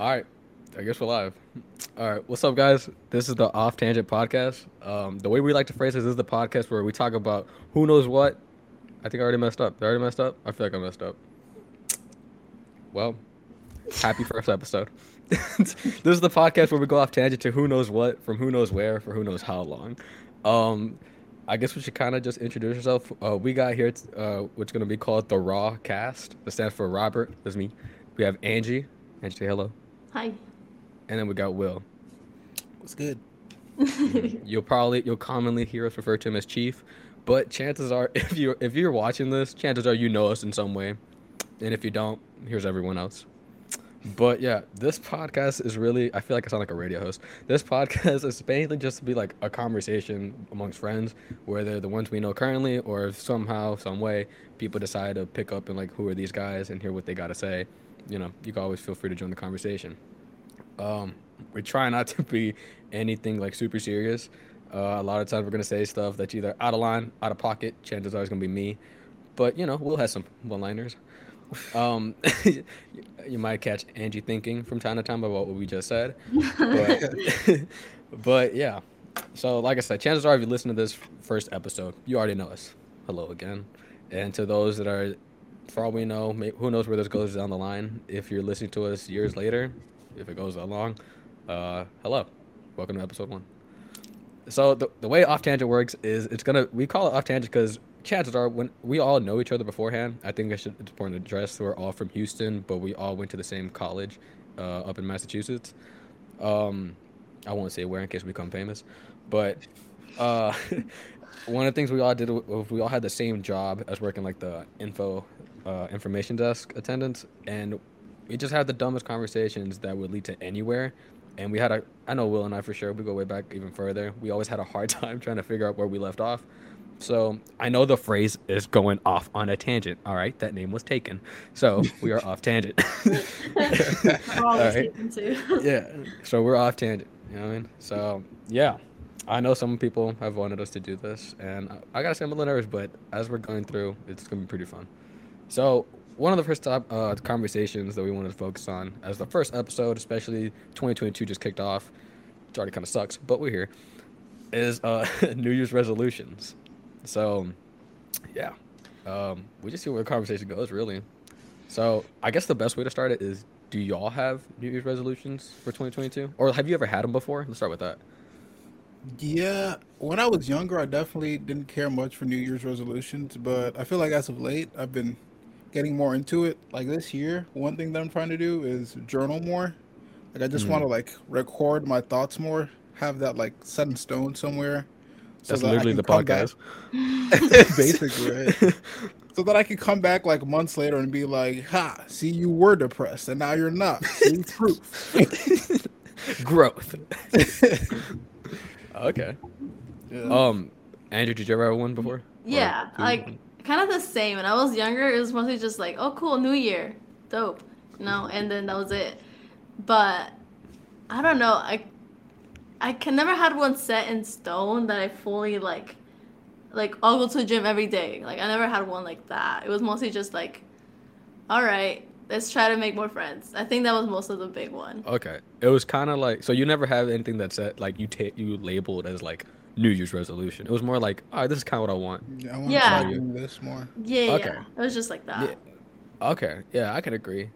All right. I guess we're live. All right. What's up, guys? This is the Off Tangent Podcast. Um, the way we like to phrase this, this is the podcast where we talk about who knows what. I think I already messed up. Did I already messed up? I feel like I messed up. Well, happy first episode. this is the podcast where we go off tangent to who knows what from who knows where for who knows how long. Um, I guess we should kind of just introduce ourselves. Uh, we got here, t- uh, what's going to be called the Raw Cast. That stands for Robert. That's me. We have Angie. Angie, say hello. Hi. And then we got Will. What's good? You'll probably you'll commonly hear us refer to him as Chief, but chances are if you if you're watching this, chances are you know us in some way, and if you don't, here's everyone else. But yeah, this podcast is really I feel like I sound like a radio host. This podcast is mainly just to be like a conversation amongst friends, whether the ones we know currently or if somehow, some way, people decide to pick up and like who are these guys and hear what they gotta say. You know, you can always feel free to join the conversation. Um, we try not to be anything like super serious. Uh, a lot of times we're gonna say stuff that's either out of line, out of pocket. Chances are it's gonna be me, but you know we'll have some one-liners. Um, you might catch Angie thinking from time to time about what we just said, but, but yeah. So like I said, chances are if you listen to this first episode, you already know us. Hello again, and to those that are, for all we know, who knows where this goes down the line. If you're listening to us years later, if it goes that long, uh, hello, welcome to episode one. So the, the way off tangent works is it's gonna we call it off tangent because chances are when we all know each other beforehand. I think I should it's important to address we're all from Houston, but we all went to the same college uh, up in Massachusetts. Um, I won't say where in case we become famous, but uh, one of the things we all did was we all had the same job as working like the info uh, information desk attendants, and we just had the dumbest conversations that would lead to anywhere. And we had a, I know Will and I for sure, we go way back even further. We always had a hard time trying to figure out where we left off. So I know the phrase is going off on a tangent. All right, that name was taken. So we are off tangent. All right. yeah. So we're off tangent. You know what I mean? So yeah, I know some people have wanted us to do this, and I, I gotta say I'm a little nervous, but as we're going through, it's gonna be pretty fun. So one of the first top uh, conversations that we wanted to focus on as the first episode, especially 2022 just kicked off. It already kind of sucks, but we're here. Is uh, New Year's resolutions. So, yeah, um, we just see where the conversation goes, really. So, I guess the best way to start it is: Do y'all have New Year's resolutions for 2022, or have you ever had them before? Let's start with that. Yeah, when I was younger, I definitely didn't care much for New Year's resolutions, but I feel like as of late, I've been getting more into it. Like this year, one thing that I'm trying to do is journal more. Like I just Mm. want to like record my thoughts more, have that like set in stone somewhere. so That's that I literally can the come back- podcast. Basically, right? so that I can come back like months later and be like, "Ha! See, you were depressed, and now you're not. See, proof." Growth. Okay. Yeah. Um, Andrew, did you ever have one before? Yeah, who- like kind of the same. When I was younger, it was mostly just like, oh, cool, New Year, dope, you know, and then that was it. But I don't know. I I can never had one set in stone that I fully like. Like I'll go to the gym every day. Like I never had one like that. It was mostly just like, all right, let's try to make more friends. I think that was most of the big one. Okay. It was kind of like so you never have anything that said like you take you labeled as like New Year's resolution. It was more like, all right, this is kind of what I want. Yeah, I want Yeah. to try this more. Yeah, yeah. Okay. It was just like that. Yeah. Okay. Yeah, I can agree.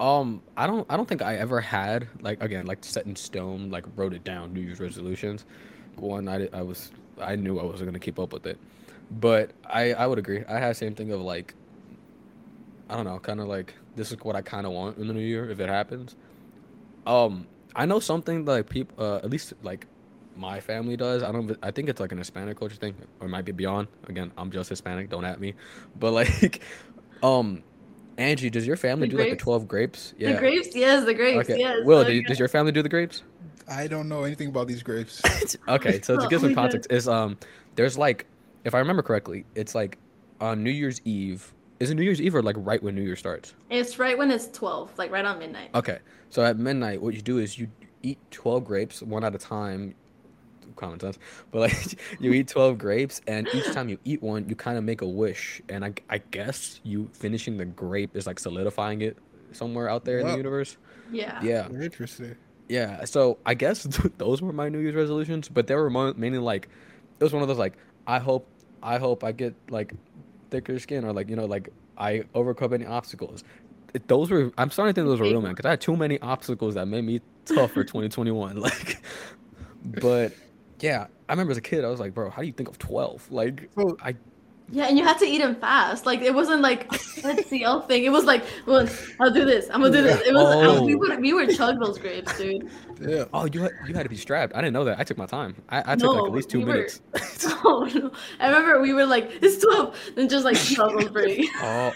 Um, I don't I don't think I ever had like again like set in stone like wrote it down New Year's resolutions. One I I was I knew I wasn't gonna keep up with it, but I I would agree. I had the same thing of like I don't know, kind of like this is what I kind of want in the new year if it happens. Um, I know something like people uh, at least like my family does. I don't. I think it's like an Hispanic culture thing, or it might be beyond. Again, I'm just Hispanic. Don't at me. But like, um, Angie, does your family The do like the twelve grapes? Yeah. The grapes, yes, the grapes, Okay. yes. Will, Oh, do, yeah. does your family do the grapes? I don't know anything about these grapes. okay, so to give some context, is um, there's like, if I remember correctly, it's like on New Year's Eve. Is it New Year's Eve or like right when New Year starts? It's right when it's 12, like right on midnight. Okay, so at midnight, what you do is you eat twelve grapes one at a time. Common sense, but like you eat twelve grapes, and each time you eat one, you kind of make a wish, and I, I guess you finishing the grape is like solidifying it somewhere out there in the universe. Yeah. Yeah, Interesting. yeah. So I guess those were my New Year's resolutions, but they were mo- mainly like it was one of those like I hope I hope I get like thicker skin or like you know like I overcome any obstacles. It- Those were I'm starting to think those were real man because I had too many obstacles that made me tough for 2021. Like, but yeah, I remember as a kid I was like, bro, how do you think of 12? Like, So I Yeah, and you had to eat them fast. Like it wasn't like let's see I'll thing. It was like, well, I'll do this. I'm gonna do this. It was I- we Oh. would we would chug those grapes, dude. Yeah. oh you had you had to be strapped. I didn't know that. I took my time. I, I took like at least two we were- minutes. Oh no! I remember we were like, it's twelve, and just like chug those grapes. oh,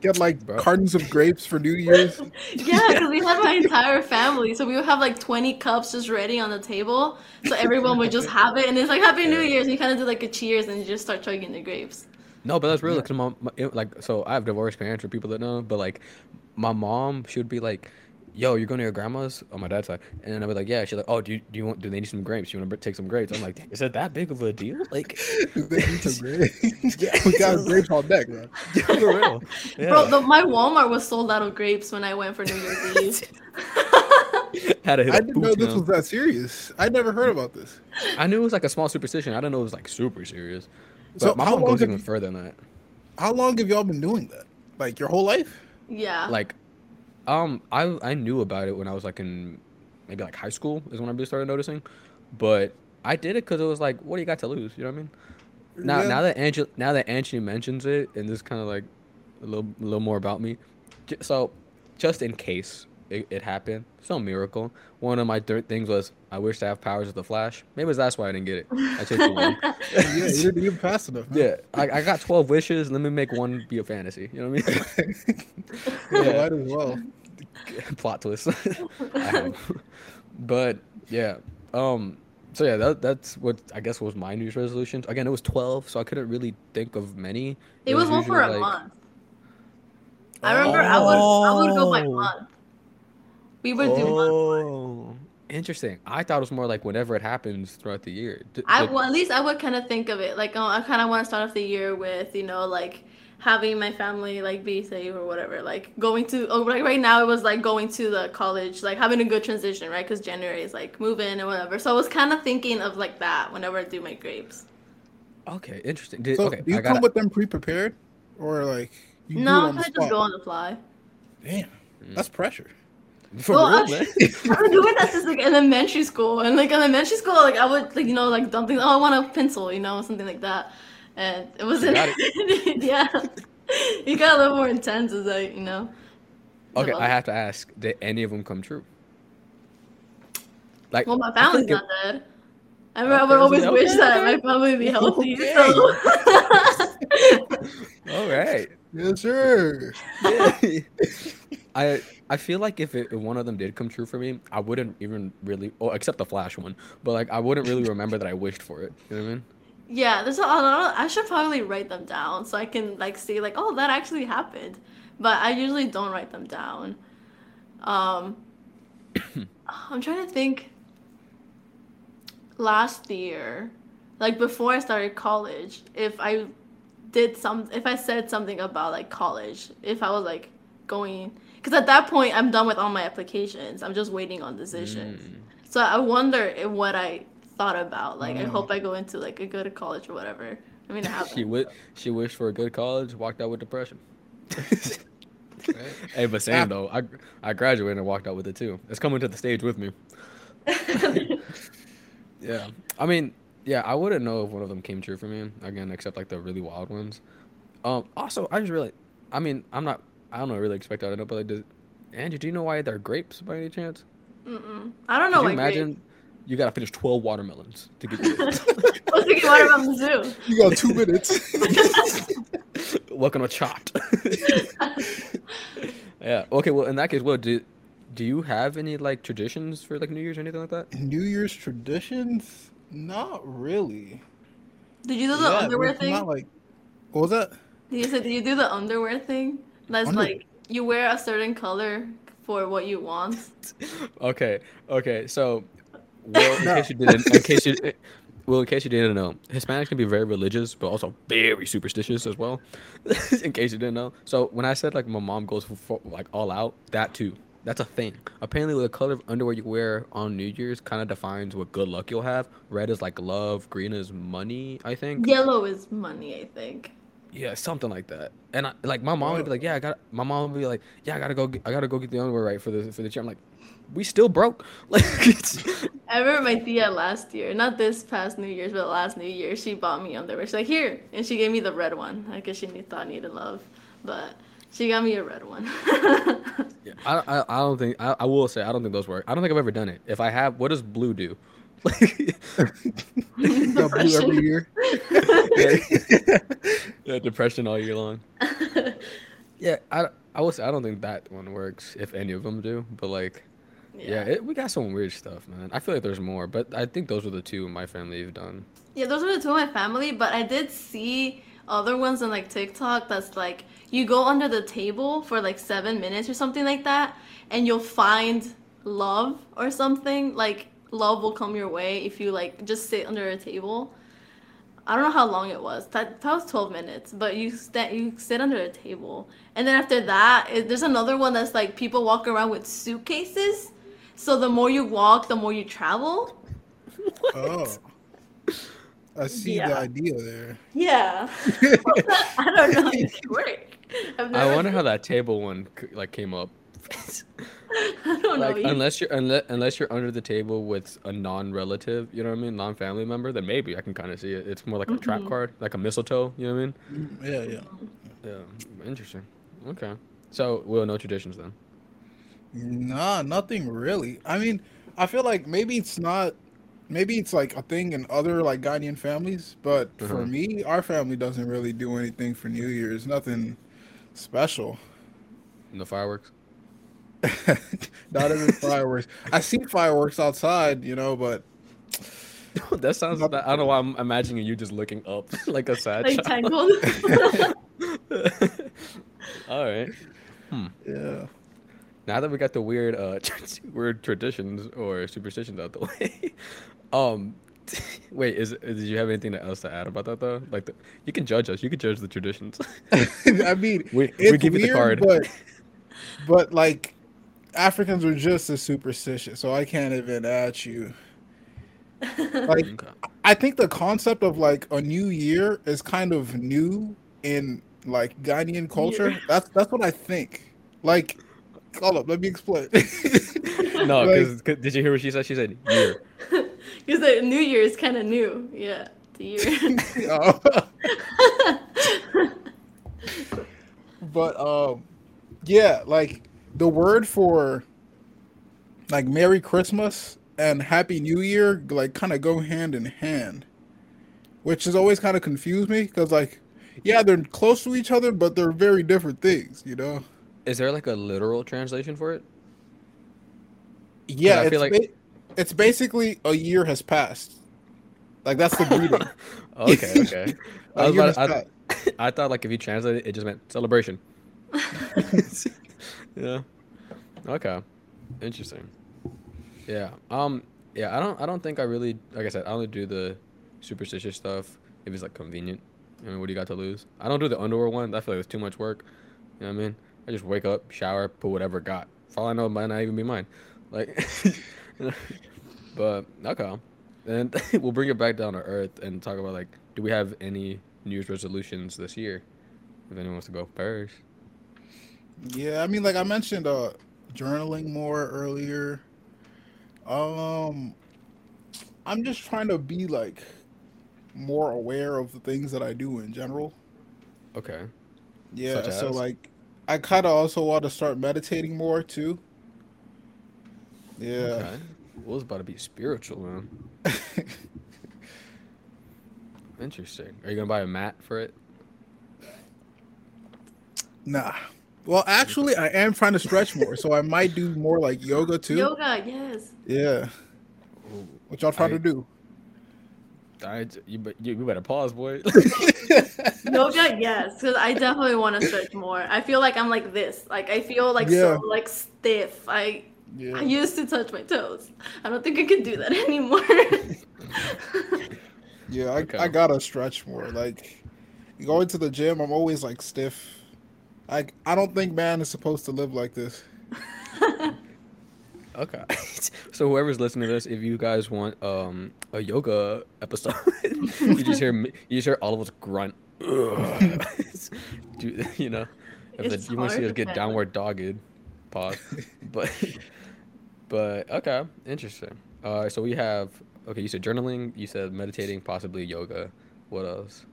Get like Bro. cartons of grapes for New Year's. Yeah, because we had my entire family, so we would have like twenty cups just ready on the table, so everyone would just have it, and it's like Happy New Year's. And you kind of do like a cheers, and you just start chugging the grapes. No, but that's real. Yeah. Cause my, my it, like, so I have divorced parents for people that know. But like, my mom, she would be like, "Yo, you're going to your grandma's on my dad's side," and then I'd be like, "Yeah." She's like, "Oh, do you, do you want? Do they need some grapes? You want to take some grapes?" I'm like, "Is it that big of a deal?" Like, They eat some grapes. Yeah. we got grapes on deck, man. for real. Yeah. Bro, the, my Walmart was sold out of grapes when I went for New Year's Eve. Had to hit I a didn't boot know this camp. was that serious. I never heard about this. I knew it was like a small superstition. I didn't know it was like super serious. But So my how mom goes even you- further than that. How long have y'all been doing that? Like your whole life? yeah. Like, um, I I knew about it when I was like in maybe like high school is when I really started noticing, but I did it because it was like, what do you got to lose? You know what I mean? Now Yeah. now that Angie now that Angie mentions it, and this kind of like a little a little more about me, so just in case it, it happened, some miracle. One of my third things was I wish to have powers of the Flash. Maybe that's why I didn't get it. I took too long. yeah, you didn't even fast enough. man. Yeah, I, I got twelve wishes. Let me make one be a fantasy. You know what I mean? yeah, Yeah. might as well. plot twist. But yeah, um, so yeah, that that's what I guess was my New Year's resolutions. Again, it was twelve, so I couldn't really think of many. it was one for a like- month. I remember I would I would go by Oh. month. We would do month. Oh, interesting. I thought it was more like whenever it happens throughout the year. D- I did- well, at least I would kind of think of it like oh I kind of want to start off the year with you know like having my family like be safe or whatever like going to oh like right now it was like going to the college like having a good transition right because January is like moving and whatever so I was kind of thinking of like that whenever I do my grapes. okay, interesting. Did, So okay, do you I come got. with them pre-prepared, or like you no, I the just spot? go on the fly. Damn, mm. that's pressure. For Well, real, I- man. I've been doing that since like elementary school, and like elementary school, like I would like you know like dump things. Oh, I want a pencil, you know, something like that, and it was You in got yeah. You got a little more intense as I, you know. Okay, I have to ask: Did any of them come true? Like, Well, my I feel family's like it- not dead. I, mean, I would always okay, wish that my family would be healthy. Okay. So. All right. Yes, sir. Yeah. I I feel like if, it, if one of them did come true for me, I wouldn't even really, oh, except the Flash one, but like I wouldn't really remember that I wished for it. You know what I mean? Yeah, there's a lot. I should probably write them down so I can like see like, oh, that actually happened. But I usually don't write them down. Um, I'm trying to think. Last year, like before I started college, if I did some, if I said something about like college, if I was like going, because at that point I'm done with all my applications. I'm just waiting on decisions. Mm. So I wonder if what I thought about. Like I Mm. hope I go into like a good college or whatever. I mean, it She happened. wi- she wished for a good college, walked out with depression. Hey, but Sam though, I I graduated and walked out with it too. It's coming to the stage with me. Yeah, I mean, yeah, I wouldn't know if one of them came true for me again, except like the really wild ones. Um, also, I just really, I mean, I'm not, I don't know, really expect I don't know, but like, does, Angie, do you know why they're grapes by any chance? Mm-mm. I don't know. Could you like, imagine you gotta finish 12 watermelons to get grapes? I was thinking what about You got two minutes. Welcome to Chopped. yeah. Okay. Well, in that case, what do do you have any like traditions for like New Year's or anything like that? New Year's traditions? Not really. Did you do the Yeah, underwear it's thing? Not like. What was that? Did you say did you do the underwear thing? That's Under- like you wear a certain color for what you want. Okay. Okay. So, well, in case you didn't, in case you, eh, well, in case you didn't know, Hispanics can be very religious, but also very superstitious as well. in case you didn't know. So when I said like my mom goes for, for, like all out, that too. That's a thing. Apparently, the color of underwear you wear on New Year's kind of defines what good luck you'll have. Red is like love, green is money. I think. Yellow is money, I think. Yeah, something like that. And I, like my mom would be like, "Yeah, I got." My mom would be like, "Yeah, I gotta go. Get, I gotta go get the underwear right for the for the chair." I'm like, "We still broke." Like, it's, I remember my tia last year, not this past New Year's, but last New Year, she bought me underwear. She's like, "Here," and she gave me the red one. I guess she thought I needed love, but she got me a red one. yeah, I, I, I don't think I, I will say I don't think those work. I don't think I've ever done it. If I have, what does blue do? Like, blue every year. yeah. yeah, depression all year long. Yeah, I, I will say I don't think that one works. If any of them do, but like, yeah, it, we got some weird stuff, man. I feel like there's more, but I think those are the two my family have done. Yeah, those are the two of my family, but I did see other ones on like TikTok that's like you go under the table for like seven minutes or something like that, and you'll find love or something. Like love will come your way if you like just sit under a table. I don't know how long it was. That, that was 12 minutes, but you st- you sit under a table. And then after that, it, there's another one that's like people walk around with suitcases. So the more you walk, the more you travel. Oh. I see Yeah. the idea there. Yeah. I don't know if it work. I've I never- wonder how that table one like came up. I don't know. like either. unless you're unless, unless you're under the table with a non-relative, you know what I mean, non-family member, then maybe I can kind of see it. It's more like a trap Mhm. card, like a mistletoe. You know what I mean? Mm, Yeah, yeah. Yeah, interesting. Okay, so we'll no traditions then. Nah, nothing really. I mean, I feel like maybe it's not. Maybe it's like a thing in other like Ghanaian families, but for Uh-huh. me, our family doesn't really do anything for New Year's. Nothing special. No fireworks. not even fireworks. I see fireworks outside, you know, but that sounds. Not- I don't know why I'm imagining you just looking up like a sad like child. tangled. All right. yeah. Now that we got the weird, uh, weird traditions or superstitions out the way, um, wait, is did you have anything else to add about that though? Like, the, you can judge us. You can judge the traditions. I mean, we it's we give you the card. but but like Africans are just as superstitious, so I can't even at you. Like Okay. I think the concept of like a new year is kind of new in like Ghanaian culture. Year. That's that's what I think. Like, hold up, let me explain. No, Like- because did you hear what she said? She said year. Because the New Year is kind of new. Yeah, the year. But um yeah like the word for like merry christmas and happy new year like kind of go hand in hand which has always kind of confused me because like yeah they're close to each other but they're very different things you know Is there like a literal translation for it? yeah I it's, feel like- ba- it's basically a year has passed like that's the greeting okay, okay. I was about, I. I thought like if you translate it, it just meant celebration. yeah. Okay. Interesting. Yeah. Um. Yeah. I don't. I don't think I really. Like I said, I only do the superstitious stuff if it's like convenient. I mean, what do you got to lose? I don't do the underwear one. I feel like it's too much work. You know what I mean? I just wake up, shower, put whatever got. For all I know, it might not even be mine. Like. but okay. And we'll bring it back down to earth and talk about like, do we have any New Year's resolutions this year? If anyone wants to go first. Yeah, I mean, like I mentioned, uh, journaling more earlier. Um, I'm just trying to be like more aware of the things that I do in general. Okay. Yeah, so like, I kind of also want to start meditating more too. Yeah. Okay. Well, it's about to be spiritual, man. Interesting. Are you gonna buy a mat for it? nah. Well, actually, I am trying to stretch more, so I might do more like yoga too. Yoga, yes. Yeah. What y'all trying I- to do? I, you, you, you better pause, boy. Yoga, yes. Because I definitely want to stretch more. I feel like I'm like this. Like I feel like Yeah. so like stiff. I I used to touch my toes. I don't think I can do that anymore. Yeah, I, Okay. I gotta stretch more. Like going to the gym, I'm always like stiff. I I don't think man is supposed to live like this. Okay. so whoever's listening to this, if you guys want um a yoga episode, you just hear me, you just hear all of us grunt. Ugh. Do, you know, if the, you want to see hard us get downward dogged, pause. but but okay, interesting. Uh, so we have okay. You said journaling. You said meditating, possibly yoga. What else?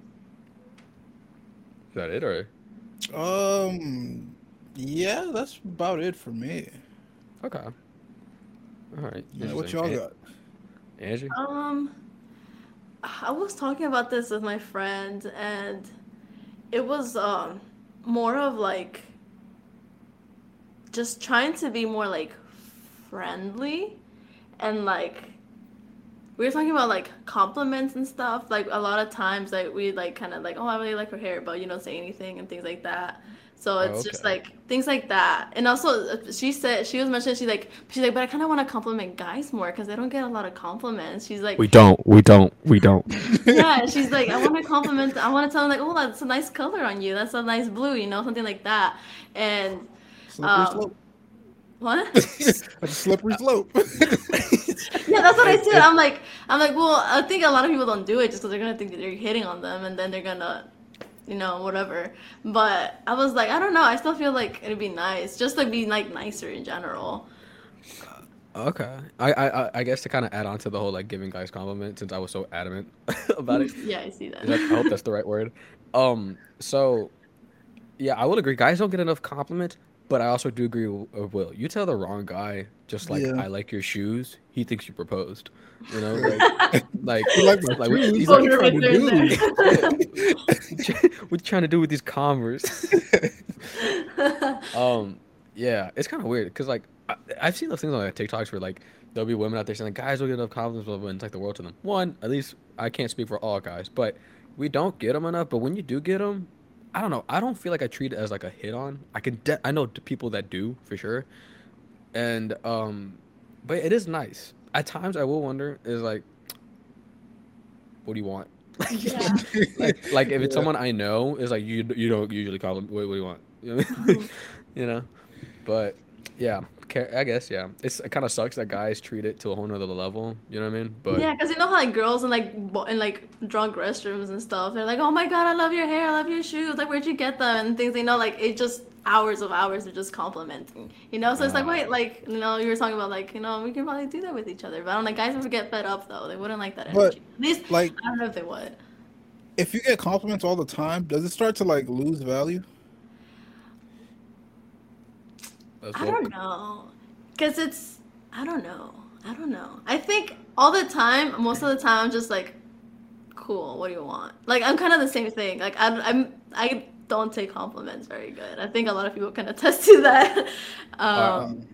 Is that it or Um, yeah, that's about it for me. okay? All right. Yeah, what y'all An- got? Angie? Um, I was talking about this with my friend, and it was um more of like just trying to be more like friendly, and like we were talking about like compliments and stuff. Like a lot of times, like we like kind of like, oh, I really like her hair, but you don't say anything and things like that. So Oh, it's just like things like that. And also, uh, she said she was mentioning she's like she's like, but I kind of want to compliment guys more because they don't get a lot of compliments. She's like, We don't. We don't. We don't. yeah, she's like, I want to compliment. I want to tell them like, oh, that's a nice color on you. That's a nice blue, you know, something like that. And Um, what? A slippery slope. Yeah, that's what I said. I'm like, I'm like, well, I think a lot of people don't do it just because they're gonna think that you're hitting on them, and then they're gonna, you know, whatever. But I was like, I don't know. I still feel like it'd be nice, just to be like nicer in general. Okay. I, I I- guess to kind of add on to the whole like giving guys compliments since I was so adamant about it. Yeah, I see that- I hope that's the right word. Um. So, yeah, I will agree. Guys don't get enough compliments, but I also do agree with with Will. You tell the wrong guy just like Yeah. I like your shoes, he thinks you proposed. You know, like, like, like like, he's What like, you trying to do? what you trying to do with these Converse? Um, yeah, it's kind of weird because like I, I've seen those things on like TikToks where like there'll be women out there saying like, guys don't get enough compliments blah, blah, blah, and it's like the world to them. One, at least I can't speak for all guys, but we don't get them enough. But when you do get them, I don't know. I don't feel like I treat it as like a hit on. I can de- I know people that do for sure, and um, but it is nice. At times I will wonder is like, what do you want? Yeah. like like if it's Yeah. someone I know, it's like you you don't usually call them. What, what do you want? You know, what I mean? you know, but yeah, I guess yeah. It's it kind of sucks that guys treat it to a whole nother level. You know what I mean? But yeah, because you know how like girls in like bo- in like drunk restrooms and stuff, they're like, "Oh my god, I love your hair, I love your shoes. Like, where'd you get them?" And things. You know, like it just hours of hours of just complimenting. You know, so it's like, uh-huh. wait, like you know, you were talking about like you know, we can probably do that with each other, but I don't like guys would get fed up though. They wouldn't like that But, energy. At least like, I don't know if they would. if you get compliments all the time, does it start to like lose value? That's I don't know, cause it's I don't know. I don't know. I think all the time, most of the time, I'm just like, cool. What do you want? Like I'm kind of the same thing. Like I, I'm I don't take compliments very good. I think a lot of people can attest to that. Um, Um,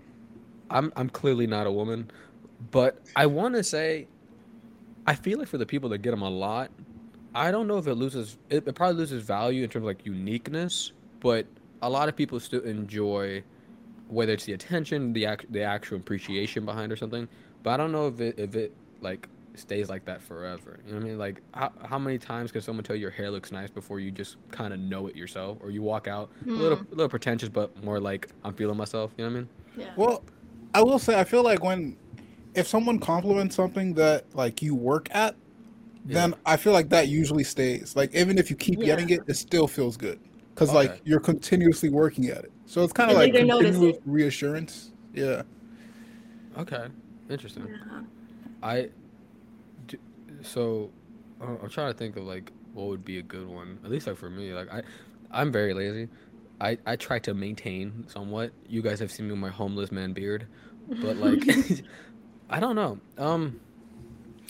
I'm I'm clearly not a woman, but I want to say, I feel like for the people that get them a lot, I don't know if it loses. It, it probably loses value in terms of like uniqueness, but a lot of people still enjoy, whether it's the attention, the act, the actual appreciation behind or something. But I don't know if it if it like stays like that forever. You know what I mean? Like how how many times can someone tell you your hair looks nice before you just kind of know it yourself, or you walk out a little a little pretentious, but more like I'm feeling myself. You know what I mean? yeah. well, I will say I feel like when if someone compliments something that like you work at, then I feel like that usually stays. Like even if you keep Yeah. getting it, it still feels good because oh, like you're continuously working at it. So it's kind of like they don't notice continuous reassurance. Yeah. Okay, interesting. Yeah. I, d- so, uh, I'm trying to think of like what would be a good one. At least like for me, like I, I'm very lazy. I I try to maintain somewhat. You guys have seen me with my homeless man beard, but like, I don't know. Um,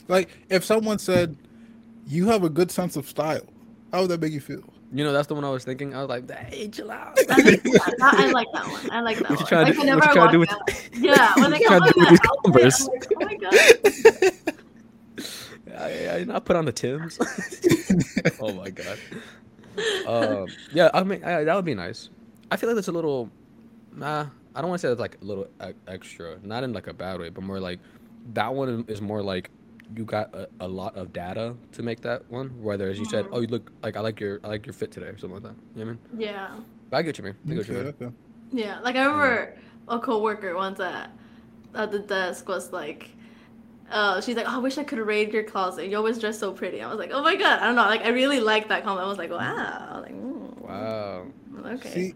Like if someone said, "You have a good sense of style," how would that make you feel? You know that's the one I was thinking. I was like, hey, chill out. I like that. I like that one. I like that What you one. trying Like, do- whenever what you trying to do with- out- Yeah, when what they you come trying to on do with these Converse? I'm like, oh my god. I, I not put on the Tims. oh my god. Um, yeah, I mean I, that would be nice. I feel like that's a little. Nah, I don't want to say it's like a little e- extra. Not in like a bad way, but more like that one is more like you got a, a lot of data to make that one. Whether as you said, Mhm. oh, you look like I like your I like your fit today or something like that. You know what I mean? Yeah. But I get you, man. I get what you Okay, okay. Yeah. Like I remember a coworker once at at the desk was like. Uh, she's like, oh, I wish I could raid your closet. You always dress so pretty. I was like, oh my god, I don't know. Like, I really like that comment. I was like, wow. Was like, mm, Wow. Okay. See,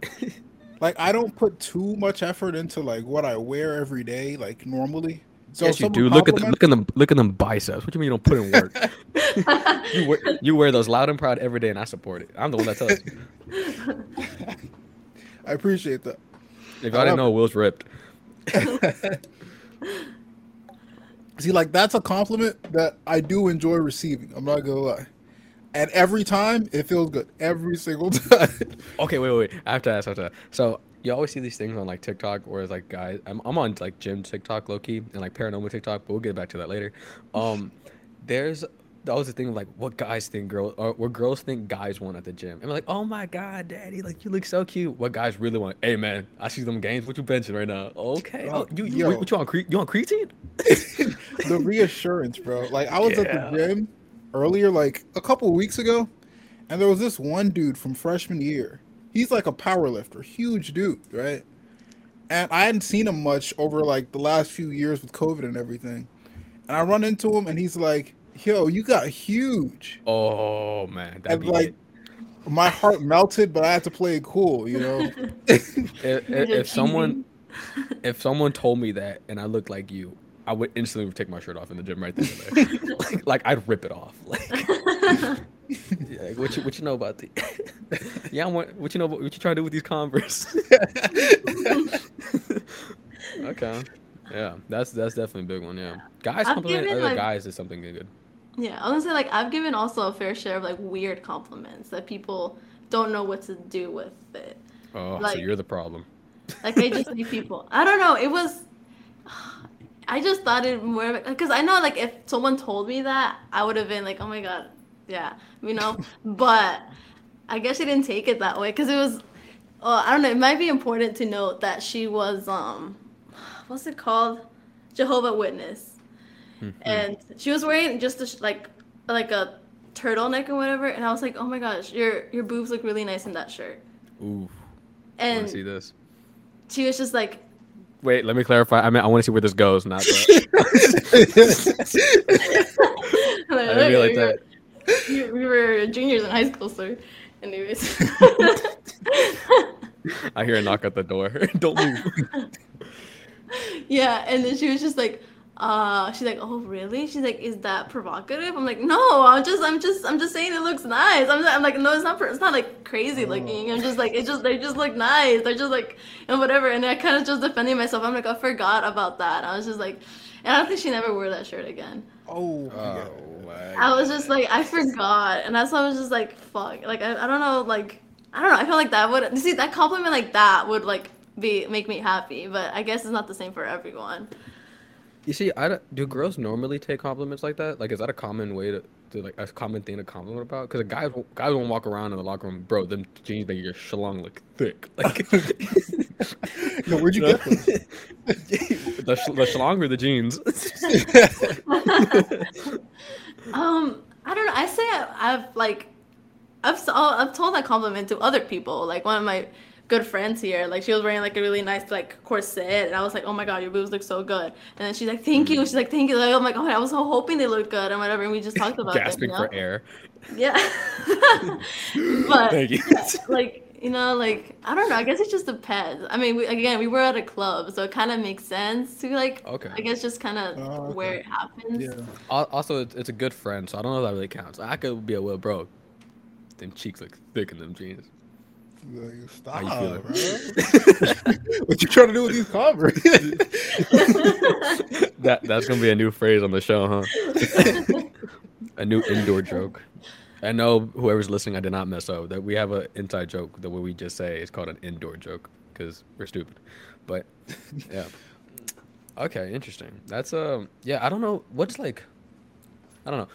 like I don't put too much effort into like what I wear every day, like normally. So yes, you do. Look at the, look at them look at them biceps. What do you mean you don't put in work? you wear you wear those loud and proud every day, and I support it. I'm the one that tells you. I appreciate that. If I I didn't know, Will's ripped. See, like that's a compliment that I do enjoy receiving. I'm not gonna lie. And every time it feels good. Every single time. Okay, wait, wait, wait. I have to ask. I have to ask. So you always see these things on like TikTok, where it's like guys. I'm, I'm on like gym TikTok, low key, and like paranormal TikTok, but we'll get back to that later. Um, there's always the thing of like what guys think girls or what girls think guys want at the gym. And we're like, oh my god, daddy, like you look so cute. What guys really want? Hey man, I see them gains. What you benching right now? Okay. Oh, Oh, you, you yo. what you on? Cre- you on creatine? the reassurance, bro. Like I was Yeah. at the gym earlier, like a couple weeks ago, and there was this one dude from freshman year. He's like a power lifter, huge dude, right? And I hadn't seen him much over like the last few years with COVID and everything. And I run into him, and he's like, "Yo, you got huge." Oh man, that'd And be like, it. my heart melted, but I had to play it cool, you know. If, if, if someone if someone told me that and I looked like you, I would instantly take my shirt off in the gym right there. like, like I'd rip it off. Like, yeah, what you what you know about the? yeah, I want what you know. About, what you trying to do with these Converse? okay, yeah, that's that's definitely a big one. Yeah, guys I've compliment given, other like- guys is something good. Yeah, I was gonna say like I've given also a fair share of like weird compliments that people don't know what to do with it. Oh, so you're the problem. Like I just see people. I don't know. It was. I just thought it more because I know like if someone told me that I would have been like, oh my god, yeah, you know. but I guess she didn't take it that way because it was. Uh, I don't know. It might be important to note that she was um, what's it called, Jehovah Witness, Mhm. and she was wearing just a, like like a turtleneck or whatever, and I was like, oh my gosh, your your boobs look really nice in that shirt, Ooh, I and see this. she was just like. Wait, let me clarify. I mean, I want to see where this goes, not the. I didn't like that. We, we were juniors in high school, so anyways. I hear a knock at the door. Don't move. yeah, and then she was just like, uh, she's like, oh really? She's like, is that provocative? I'm like, no, I'm just, I'm just, I'm just saying it looks nice. I'm, I'm like, no, it's not, it's not like crazy looking. I'm just like, it just, they just look nice. They're just like, and whatever. And I kind of just defending myself. I'm like, I forgot about that. I was just like, and I don't think she never wore that shirt again. oh, yeah. My I was just like, I forgot, and that's why I was just like, fuck. Like, I, I don't know, like, I don't know. I feel like that would see that compliment like that would like be make me happy, but I guess it's not the same for everyone. You see, I don't, do girls normally take compliments like that? Like, is that a common way to, to like a common thing to compliment about? Because guys, won't- guys won't walk around in the locker room, bro. Them jeans make your shalong look thick. Like, Yo, where'd you get them? the sh- the shalong or the jeans? Um, I don't know. I say I, I've like, I've oh, I've told that compliment to other people. Like one of my good friends here, like she was wearing like a really nice like corset, and I was like, oh my god, your boobs look so good. And then she's like, thank you. She's like, thank you. Like, I'm like, oh, I was so hoping they looked good and whatever. And we just talked about Gasping it. you know? for air. Yeah. but Thank you. yeah, like you know, like I don't know. I guess it just depends. I mean, we, again, we were at a club, so it kind of makes sense to like. Okay. I guess just kind of Oh, where it happens. Yeah. Also, it's, it's a good friend, so I don't know if that really counts. I could be a well, bro. Them cheeks look thick in them jeans. Like, stop, How you feeling? bro. what you trying to do with these Converse? That that's gonna be a new phrase on the show, huh? a new indoor joke. I know whoever's listening, I did not mess up. That we have an inside joke that what we just say is called an indoor joke because we're stupid. But yeah. Okay, interesting. That's um yeah. I don't know what's like. I don't know.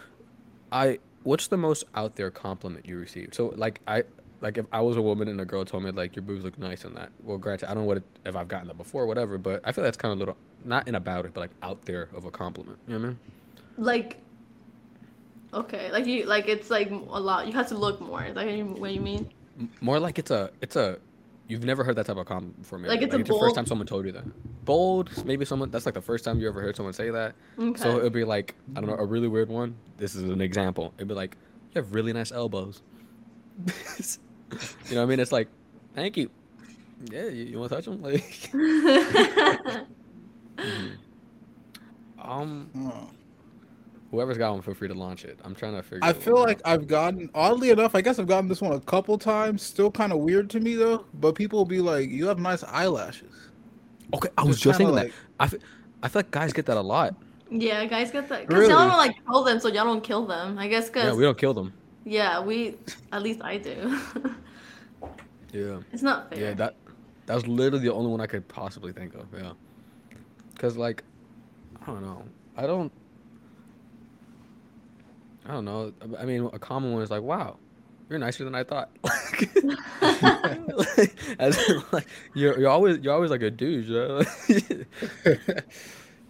I what's the most out there compliment you received? So like I like if I was a woman and a girl told me like your boobs look nice and that. Well, granted, I don't know what it, if I've gotten that before, or whatever. But I feel that's kind of a little not in about it, but like out there of a compliment. You know what I mean? like Okay, like you like it's like a lot. You have to look more. Is that what you, you mean? More like it's a it's a you've never heard that type of comment before. Maybe. Like it's a the first time someone told you that. Bold, maybe someone that's like the first time you ever heard someone say that. Okay. So it'd be like I don't know a really weird one. This is an example. It'd be like you have really nice elbows. you know what I mean? It's like thank you. Yeah, you, you want to touch them? Like, mhm. um, Oh. Whoever's got one, feel free to launch it. I'm trying to figure. I feel like. I've gotten oddly enough. I guess I've gotten this one a couple times. Still kind of weird to me though. But people will be like, "You have nice eyelashes." okay. I was Just just kinda thinking that. I feel, I feel like guys get that a lot. yeah, guys get that. Cause Really? y'all don't like kill them, so y'all don't kill them. I guess Yeah, because we don't kill them. yeah, we at least I do. Yeah. it's not fair. Yeah, that that was literally the only one I could possibly think of. Yeah, because like, I don't know. I don't. I don't know. I mean, a common one is like, "Wow, you're nicer than I thought." Like, as in, like you're you're always you're always like a douche. You know?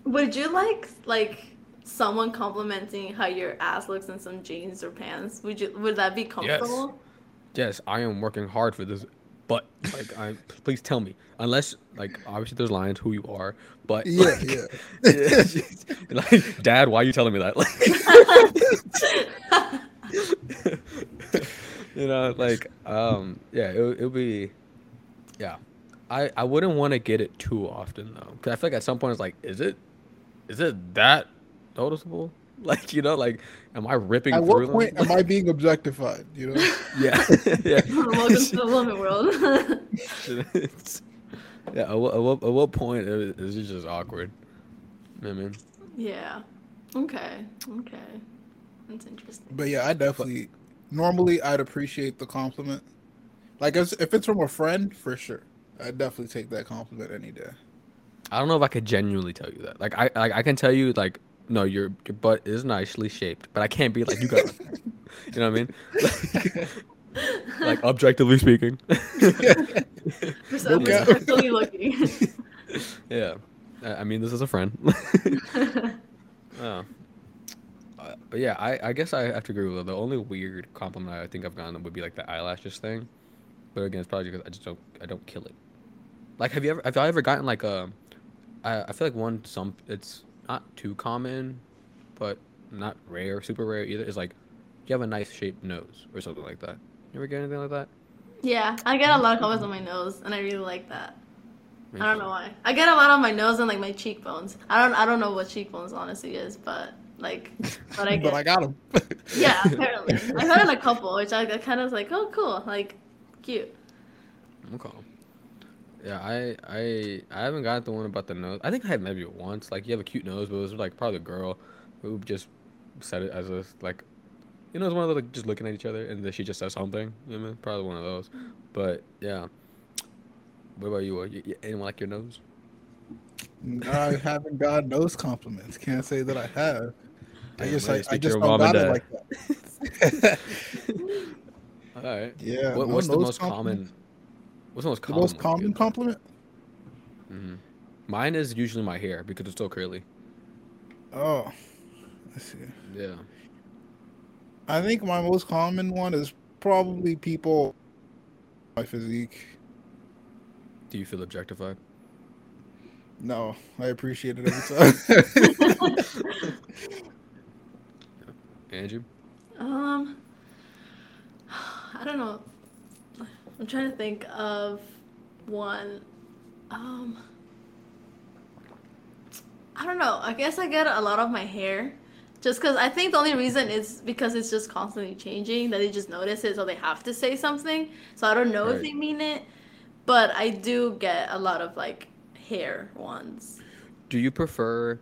Would you like like someone complimenting how your ass looks in some jeans or pants? Would you? Would that be comfortable? Yes. yes, I am working hard for this, but like, I please tell me. Unless like obviously there's lines who you are, but Yeah, like, yeah. like, Dad, why are you telling me that? Like, you know, like, um, yeah, it it'll be, yeah. I I wouldn't want to get it too often though, because I feel like at some point it's like, is it, is it that noticeable? Like, you know, like, am I ripping At through what point them? am I being objectified? You know. yeah, yeah. Welcome to the woman world. Yeah. At what, at what, at what point is is it just awkward? You know I mean? yeah. Okay. Okay. That's interesting. But yeah, I definitely. Normally, I'd appreciate the compliment. Like, if if it's from a friend, for sure, I'd definitely take that compliment any day. I don't know if I could genuinely tell you that. Like I like I can tell you like no, your your butt is nicely shaped, but I can't be like you got. you know what I mean? Like, like objectively speaking. Just No cap. objectively looking. yeah, I I mean this is a friend. oh. Uh, but yeah, I, I guess I have to agree with her. The only weird compliment I think I've gotten would be like the eyelashes thing. But again, it's probably because I just don't I don't kill it. Like, have you ever have I ever gotten like a? I I feel like one some it's not too common, but not rare, super rare either. Is like, you have a nice shaped nose or something like that. You ever get anything like that? yeah, I get a lot of comments on my nose, and I really like that. I don't know why. I get a lot on my nose and like my cheekbones. I don't I don't know what cheekbones honestly is, but like, but I get. but I got them. yeah, apparently. I've had a couple, which I, I kind of was like, oh, cool, like, cute. Okay. Yeah, I I I haven't got the one about the nose. I think I had maybe once. Like you have a cute nose, but it was like probably a girl who just said it as a like, you know, it's one of those like just looking at each other and then she just says something. You know I mean? Probably one of those. But yeah. What about you? You, you anyone like your nose? I haven't got nose compliments. Can't say that I have. I Damn, just I just to I just don't got it like that. All right. yeah. What, what's the most common? Compliments. What's the most The common? most common compliment? hmm Mine is usually my hair because it's so curly. Oh, let's see. Yeah. I think my most common one is probably people my physique. Do you feel objectified? No, I appreciate it every time. Andrew? Um, I don't know. I'm trying to think of one. Um, I don't know. I guess I get a lot of my hair. Just because I think the only reason is because it's just constantly changing that they just notice it, so they have to say something. So I don't know if they mean it, but I do get a lot of like hair ones. Do you prefer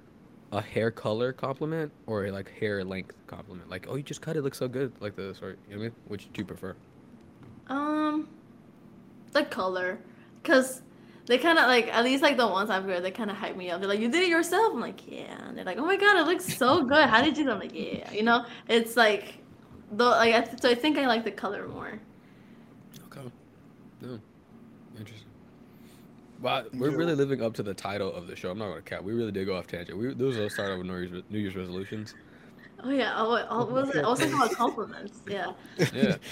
a hair color compliment or a like hair length compliment? Like, oh, you just cut it, looks so good, like this, or you know what I mean? Which do you prefer? Um, the color, cause they kind of like at least like the ones I've heard, they kind of hype me up. They're like, "You did it yourself." I'm like, "Yeah," and they're like, "Oh my god, it looks so good. How did you?" do it?" I'm like, "Yeah," you know. It's like, though, like I th- so I think I like the color more. Okay. No. Interesting. Wow, we're really living up to the title of the show. I'm not gonna cap. We really did go off tangent. We those are the start of New Year's New Year's resolutions. Oh yeah. Oh, oh, what was it? I was talking about compliments. Yeah. Yeah.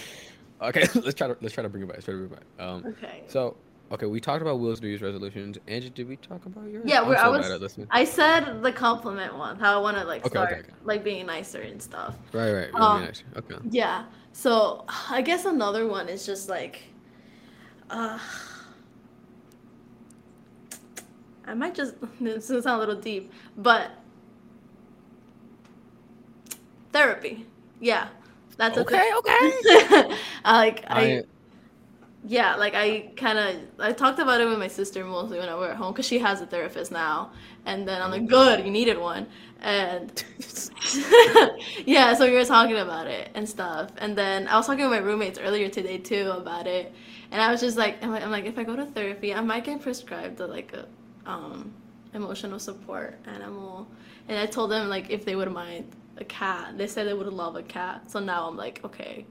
Okay, let's try to let's try to bring it back. Let's try to bring it back. Um, Okay. so okay, we talked about Will's New Year's resolutions. Angie, did we talk about yours? Yeah, we're- I so was- bad at listening. I said the compliment one. How I want to like Okay, start okay, okay. like being nicer and stuff. Right, right. really Um, nice. Okay. Yeah. So I guess another one is just like, uh, I might just this is sound a little deep, but therapy. Yeah, that's Okay, a okay. I like I, I yeah like I kind of I talked about it with my sister mostly when I were at home because she has a therapist now, and then I'm like, good, you needed one, and yeah, so we were talking about it and stuff. And then I was talking with my roommates earlier today too about it. And I was just like, I'm like, I'm like, if I go to therapy, I might get prescribed a, like a um, emotional support animal. And I told them like if they would mind a cat. They said they would love a cat. So now I'm like, okay,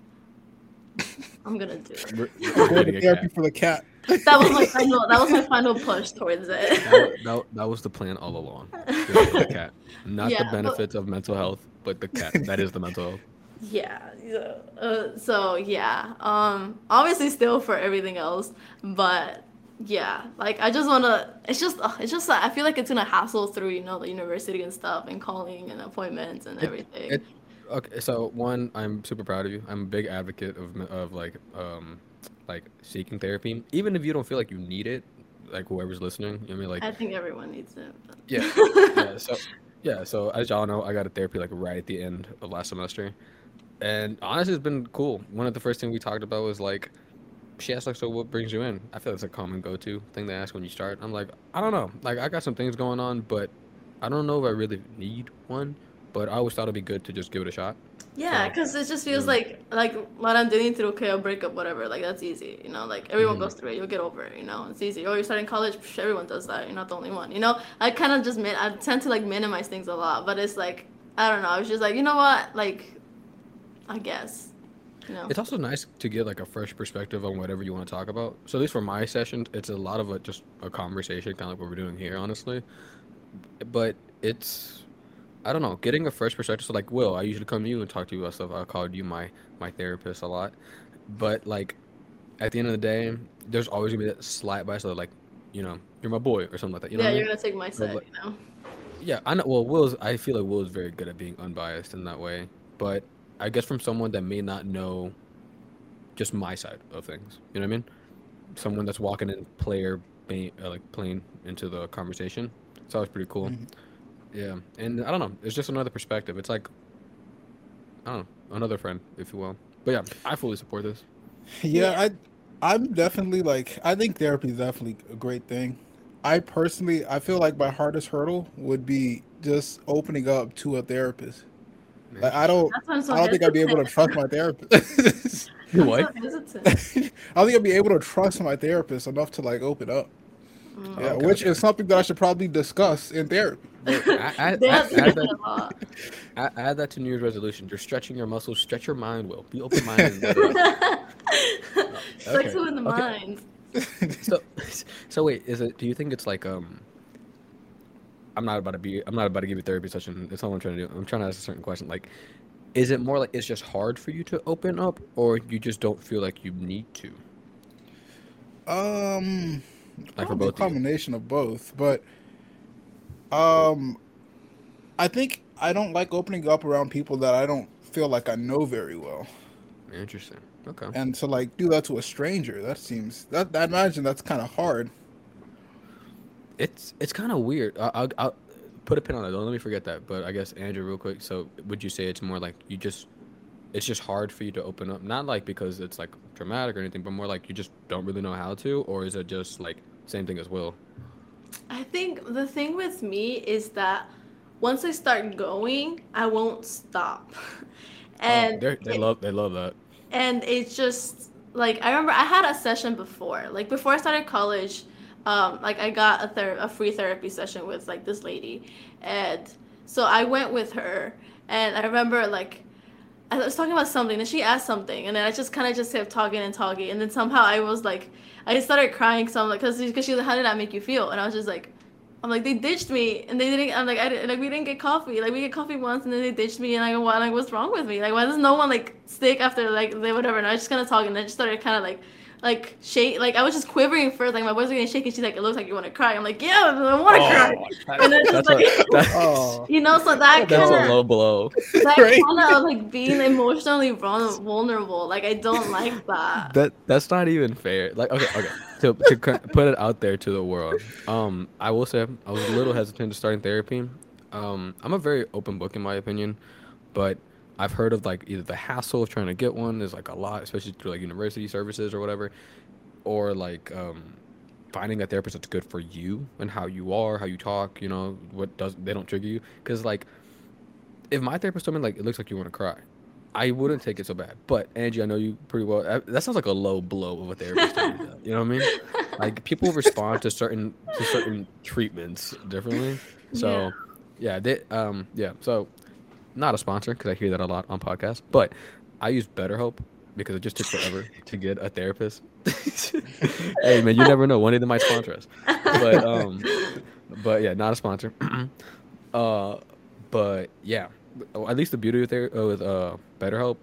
I'm gonna do it. we're- we're Go getting to therapy cat. for the cat. That was my final. That was my final push towards it. That, that, that was the plan all along. The cat, not Yeah, the but- benefits of mental health, but the cat. That is the mental health. Yeah. yeah. Uh, so yeah. Um. Obviously, still for everything else, but yeah. Like I just wanna. It's just. Uh, it's just. I feel like it's gonna hassle through. You know, the university and stuff, and calling and appointments and everything. it- Okay, so one, I'm super proud of you. I'm a big advocate of of like um like seeking therapy, even if you don't feel like you need it. Like whoever's listening, you know I mean, like I think everyone needs it. Yeah. yeah, so yeah, so as y'all know, I got a therapy like right at the end of last semester, and honestly, it's been cool. One of the first things we talked about was like, she asked like, "So what brings you in?" I feel it's a common go-to thing they ask when you start. I'm like, I don't know, like I got some things going on, but I don't know if I really need one. But I always thought it'd be good to just give it a shot. Yeah, So, because it just feels mm. like like what I'm doing through okay, a breakup, whatever. Like that's easy, you know. Like everyone Mhm. goes through it. You'll get over it, you know. It's easy. Or you're starting college. psh, Everyone does that. You're not the only one, you know. I kind of just min- I tend to like minimize things a lot, but it's like I don't know. I was just like, you know what? Like, I guess, know. It's also nice to get like a fresh perspective on whatever you want to talk about. So at least for my sessions, it's a lot of a, just a conversation, kind of like what we're doing here, honestly. But it's, I don't know, getting a fresh perspective. So like Will, I usually come to you and talk to you about stuff. I called you my my therapist a lot, but like at the end of the day, there's always gonna be that slight bias of like, you know, you're my boy or something like that. You know yeah, you're mean? gonna take my side, like- you know. Yeah, I know. Well, Will's. I feel like Will is very good at being unbiased in that way. But I guess from someone that may not know just my side of things, you know what I mean? Someone that's walking in player, uh, like playing into the conversation. It's always pretty cool. Mhm. Yeah, and I don't know. It's just another perspective. It's like I don't know, another friend, if you will. But yeah, I fully support this. Yeah, I, I'm definitely like I think therapy is definitely a great thing. I personally, I feel like my hardest hurdle would be just opening up to a therapist. Like I don't, That's I'm so I don't think I'd be able to trust my therapist. I'm what? I don't think I'd be able to trust my therapist enough to like open up. Mm. Yeah, Okay, which is something that I should probably discuss in therapy. But I, I, I, add, that, that a lot. I, add that to New Year's resolution. You're stretching your muscles. Stretch your mind. Will be open minded. Sex Okay, in the okay. mind. so so wait is it do you think it's like um i'm not about to be i'm not about to give you therapy session. That's all i'm trying to do. I'm trying to ask a certain question. Like is it more like it's just hard for you to open up or you just don't feel like you need to? Um, Like for both a of combination of both. But um, I think I don't like opening up around people that I don't feel like I know very well. interesting. Okay. And to like do that to a stranger. That seems that i imagine that's kind of hard it's it's kind of weird I, I'll, I'll put a pin on it don't let me forget that but i guess Angie real quick so would you say it's more like you just it's just hard for you to open up not like because it's like traumatic or anything but more like you just don't really know how to or is it just like same thing as will I think the thing with me is that once I start going, I won't stop. Oh, And they're- they love they love that and it's just like I remember I had a session before. Like before I started college, um, like I got a ther- a free therapy session with like this lady, and so I went with her, and I remember like I was talking about something, and she asked something, and then I just kind of just kept talking and talking, and then somehow I was like, I started crying, so I'm like, cause, cause she was like, how did that make you feel? And I was just like, I'm like, they ditched me, and they didn't. I'm like, I didn't, like we didn't get coffee. Like we get coffee once, and then they ditched me, and I go? Like what's wrong with me? Like why does no one like stick after like they whatever? And I was just kind of talking, and I just started kind of like like shake like I was just quivering first, like my voice was getting shaky. She's like, It looks like you wanna cry. I'm like, Yeah, I wanna cry. And then it's That's, like a, that's, Oh, you know, so that that's a kinda low blow. that Right. kind of like being emotionally vulnerable. Like I don't like that. That that's not even fair. Like okay, okay. To to put it out there to the world. Um, I will say I was a little hesitant to starting therapy. Um, I'm a very open book in my opinion, but I've heard of like either the hassle of trying to get one is like a lot, especially through like university services or whatever, or like um, finding a therapist that's good for you and how you are, how you talk. You know what does they don't trigger you because like if my therapist told me like it looks like you want to cry, I wouldn't take it so bad. But Angie, I know you pretty well. That sounds like a low blow of a therapist. you know what I mean? Like people respond to certain to certain treatments differently. So yeah, they um yeah. So not a sponsor because I hear that a lot on podcasts. But I use BetterHelp because it just took forever to get a therapist. hey man, you never know. One of them might sponsor us. But um, but yeah, not a sponsor. uh, but yeah, at least the beauty with there uh, with uh BetterHelp,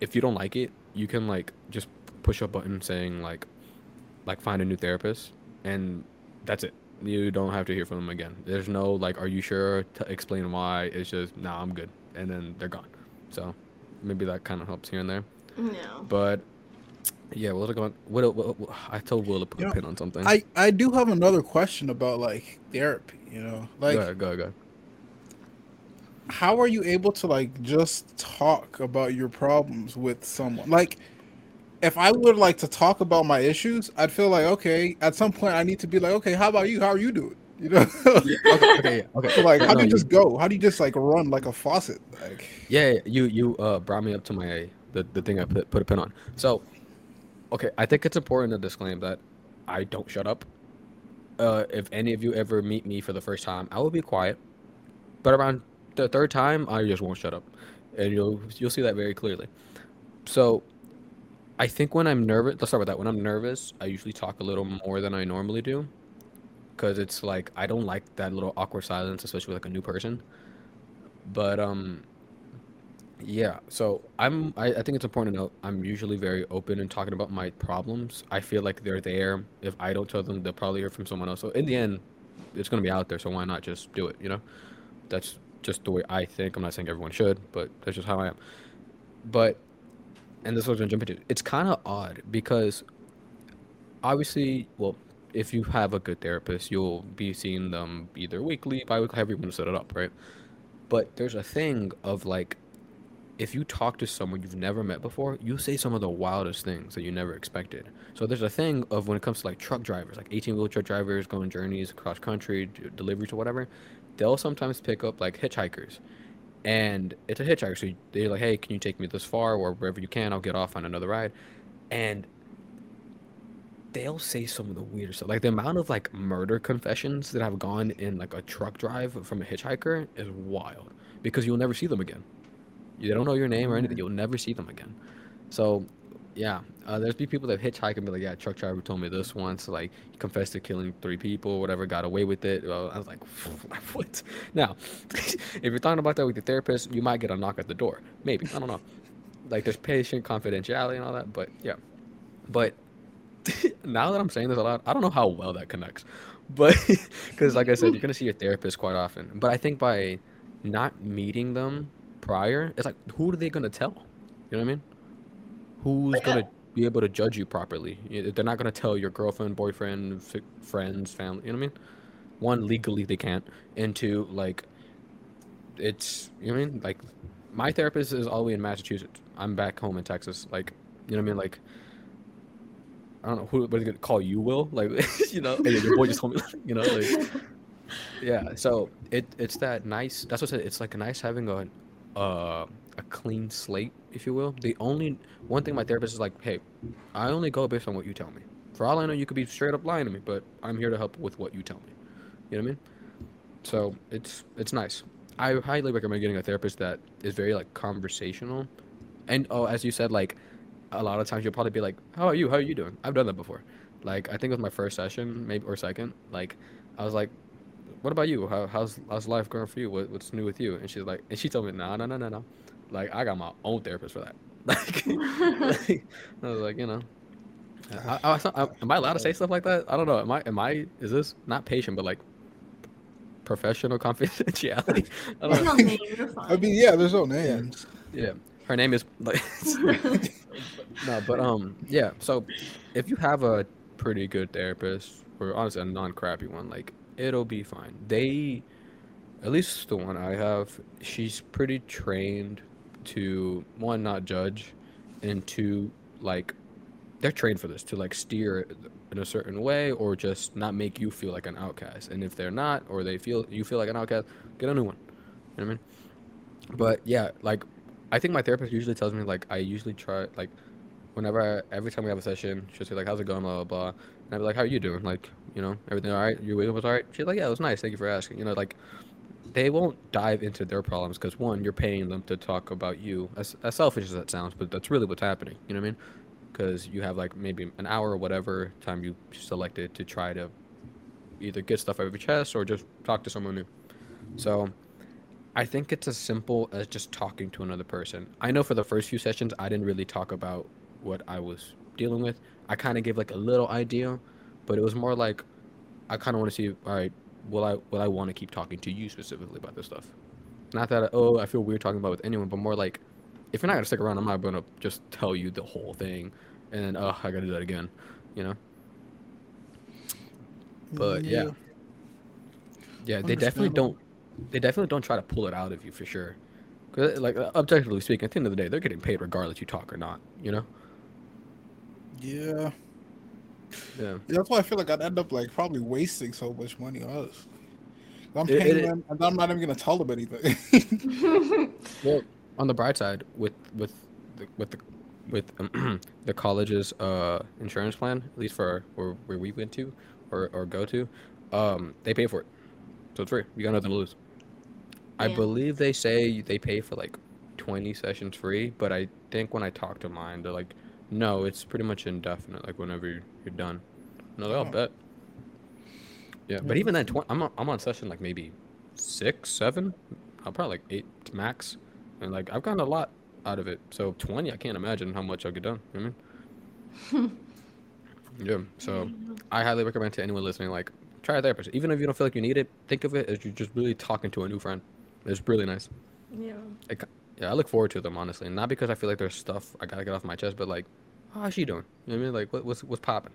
if you don't like it, you can like just push a button saying like, like find a new therapist, and that's it. You don't have to hear from them again. There's no like, are you sure to explain why? It's just nah, I'm good, and then they're gone. So maybe that kind of helps here and there. No. But yeah, what was I going? What, what, what I told Will to put You a know, pin on something. I I do have another question about like therapy. You know, like go ahead, go ahead, go ahead. how are you able to like just talk about your problems with someone? Like, if I would like to talk about my issues, I'd feel like okay, at some point I need to be like, okay, how about you? How are you doing? You know, okay, okay, like how do you just go? How do you just like run like a faucet? Like, Yeah, yeah, you you uh brought me up to my the, the thing I put put a pin on. So, okay, I think it's important to disclaim that I don't shut up. Uh, if any of you ever meet me for the first time, I will be quiet. But around the third time, I just won't shut up, and you'll you'll see that very clearly. So, I think when I'm nervous, let's start with that. When I'm nervous, I usually talk a little more than I normally do, because it's like I don't like that little awkward silence, especially with like a new person. But um, yeah, so I'm I, I think it's important to note I'm usually very open in talking about my problems. I feel like they're there. If I don't tell them, they'll probably hear from someone else. So in the end, it's gonna be out there, so why not just do it, you know? That's just the way I think. I'm not saying everyone should, but that's just how I am. But and this I'm gonna jump into. It's kinda odd because obviously, well, if you have a good therapist, you'll be seeing them either weekly, bi-weekly, however you want to set it up, right? But there's a thing of like if you talk to someone you've never met before, you say some of the wildest things that you never expected. So there's a thing of when it comes to like truck drivers, like 18 wheel truck drivers going journeys across country, deliveries or whatever, they'll sometimes pick up like hitchhikers. And it's a hitchhiker. So they're like, hey, can you take me this far or wherever you can? I'll get off on another ride. And they'll say some of the weirdest stuff. Like the amount of like murder confessions that have gone in like a truck drive from a hitchhiker is wild because you'll never see them again. They don't know your name or anything. You'll never see them again. So, yeah, uh, there's be people that hitchhike and be like, "Yeah, truck driver told me this once. Like, he confessed to killing three people, whatever, got away with it." Well, I was like, "What?" Now, if you're talking about that with your therapist, you might get a knock at the door. Maybe I don't know. Like, there's patient confidentiality and all that, but yeah. But now that I'm saying this a lot, I don't know how well that connects. But because, like I said, you're gonna see your therapist quite often. But I think by not meeting them prior, it's like who are they gonna tell? You know what I mean? Who's gonna be able to judge you properly? They're not gonna tell your girlfriend, boyfriend, fi- friends, family. You know what I mean? One, legally they can't, and two, like it's you know what I mean? Like my therapist is all the way in Massachusetts. I'm back home in Texas. Like you know what I mean? Like I don't know who what are gonna call you, Will? Like you know, hey, your boy just told me, you know, like yeah. So it it's that nice. That's what I said. It's like nice having a uh, a clean slate, if you will. The only one thing my therapist is like, hey, I only go based on what you tell me. For all I know, you could be straight up lying to me, but I'm here to help with what you tell me. You know what I mean? So it's it's nice. I highly recommend getting a therapist that is very like conversational, and oh, as you said, like a lot of times you'll probably be like, "How are you? How are you doing?" I've done that before. Like I think it was my first session, maybe or second. Like I was like, what about you? How, how's how's life going for you? What, what's new with you? And she's like, and she told me, no, no, no, no, no. Like I got my own therapist for that. Like, like I was like, you know, I, I, I, am I allowed to say stuff like that? I don't know. Am I? Am I? Is this not patient, but like professional confidentiality? I don't no know. name, you're fine. I mean, yeah, there's no names. Yeah, her name is like. No, but um, yeah. So, if you have a pretty good therapist, or honestly a non-crappy one, like it'll be fine. They, at least the one I have, she's pretty trained to one not judge, and two like, they're trained for this to like steer in a certain way or just not make you feel like an outcast. And if they're not, or they feel you feel like an outcast, get a new one. You know what I mean? But yeah, like I think my therapist usually tells me like I usually try like whenever I, every time we have a session, she'll say like how's it going, blah blah blah, and I'd be like how are you doing, like you know everything all right, your week was all right. She's like yeah it was nice, thank you for asking. You know like they won't dive into their problems because one you're paying them to talk about you as, as selfish as that sounds, but that's really what's happening. You know what I mean? Because you have like maybe an hour or whatever time you selected to try to either get stuff out of your chest or just talk to someone new. So I think it's as simple as just talking to another person. I know for the first few sessions, I didn't really talk about what I was dealing with. I kind of gave like a little idea, but it was more like I kind of want to see, all right, will I will I want to keep talking to you specifically about this stuff? Not that oh I feel weird talking about it with anyone, but more like if you're not gonna stick around, I'm not gonna just tell you the whole thing, and then oh I gotta do that again, you know. But yeah, yeah, they definitely don't. They definitely don't try to pull it out of you for sure. Cause like uh, objectively speaking, at the end of the day, they're getting paid regardless you talk or not. You know. Yeah. Yeah. That's why I feel like I'd end up like probably wasting so much money on this. I'm It- paying it- them, and I'm not even gonna tell them anything. Well, on the bright side, with with the, with the with um, the college's uh insurance plan, at least for where, where we went to or, or go to, um, they pay for it, so it's free. You got nothing to lose. I Yeah. believe they say they pay for like twenty sessions free, but I think when I talk to mine, they're like, no, it's pretty much indefinite. Like whenever you're, you're done. No, they'll Oh. bet. Yeah, but even then, tw- I'm on, I'm on session like maybe six, seven, I'll probably like eight max, and like I've gotten a lot out of it. So twenty, I can't imagine how much I'll get done. You know what I mean? yeah. So I highly recommend to anyone listening, like try a therapist. Even if you don't feel like you need it, think of it as you're just really talking to a new friend. It's really nice. yeah. Yeah, I look forward to them honestly, not because I feel like there's stuff I gotta get off my chest, but like, oh, how's she doing? You know what I mean? Like, what, what's what's popping?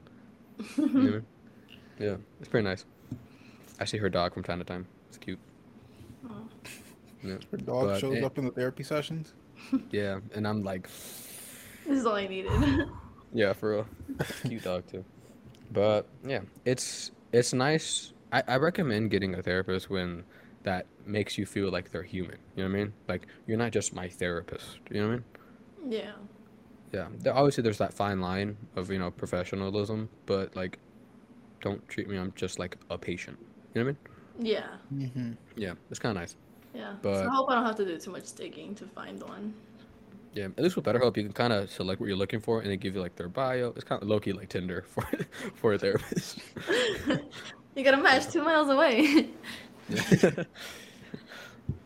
You know what I mean? Yeah, it's pretty nice. I see her dog from time to time. It's cute. Oh. Yeah, Her dog But shows it- up in the therapy sessions. yeah, and I'm like, This is all I needed. yeah, for real, cute dog too. But yeah, it's it's nice. I, I recommend getting a therapist when that makes you feel like they're human. You know what I mean? Like you're not just my therapist. You know what I mean? yeah. Yeah, there, obviously there's that fine line of you know professionalism, but like, don't treat me. I'm just like a patient. You know what I mean? Yeah. Mm-hmm. Yeah, it's kind of nice. Yeah. But- so I hope I don't have to do too much digging to find one. Yeah, at least with BetterHelp, you can kind of select what you're looking for, and they give you like their bio. It's kind of low key like Tinder for for a therapist. you got a match two miles away.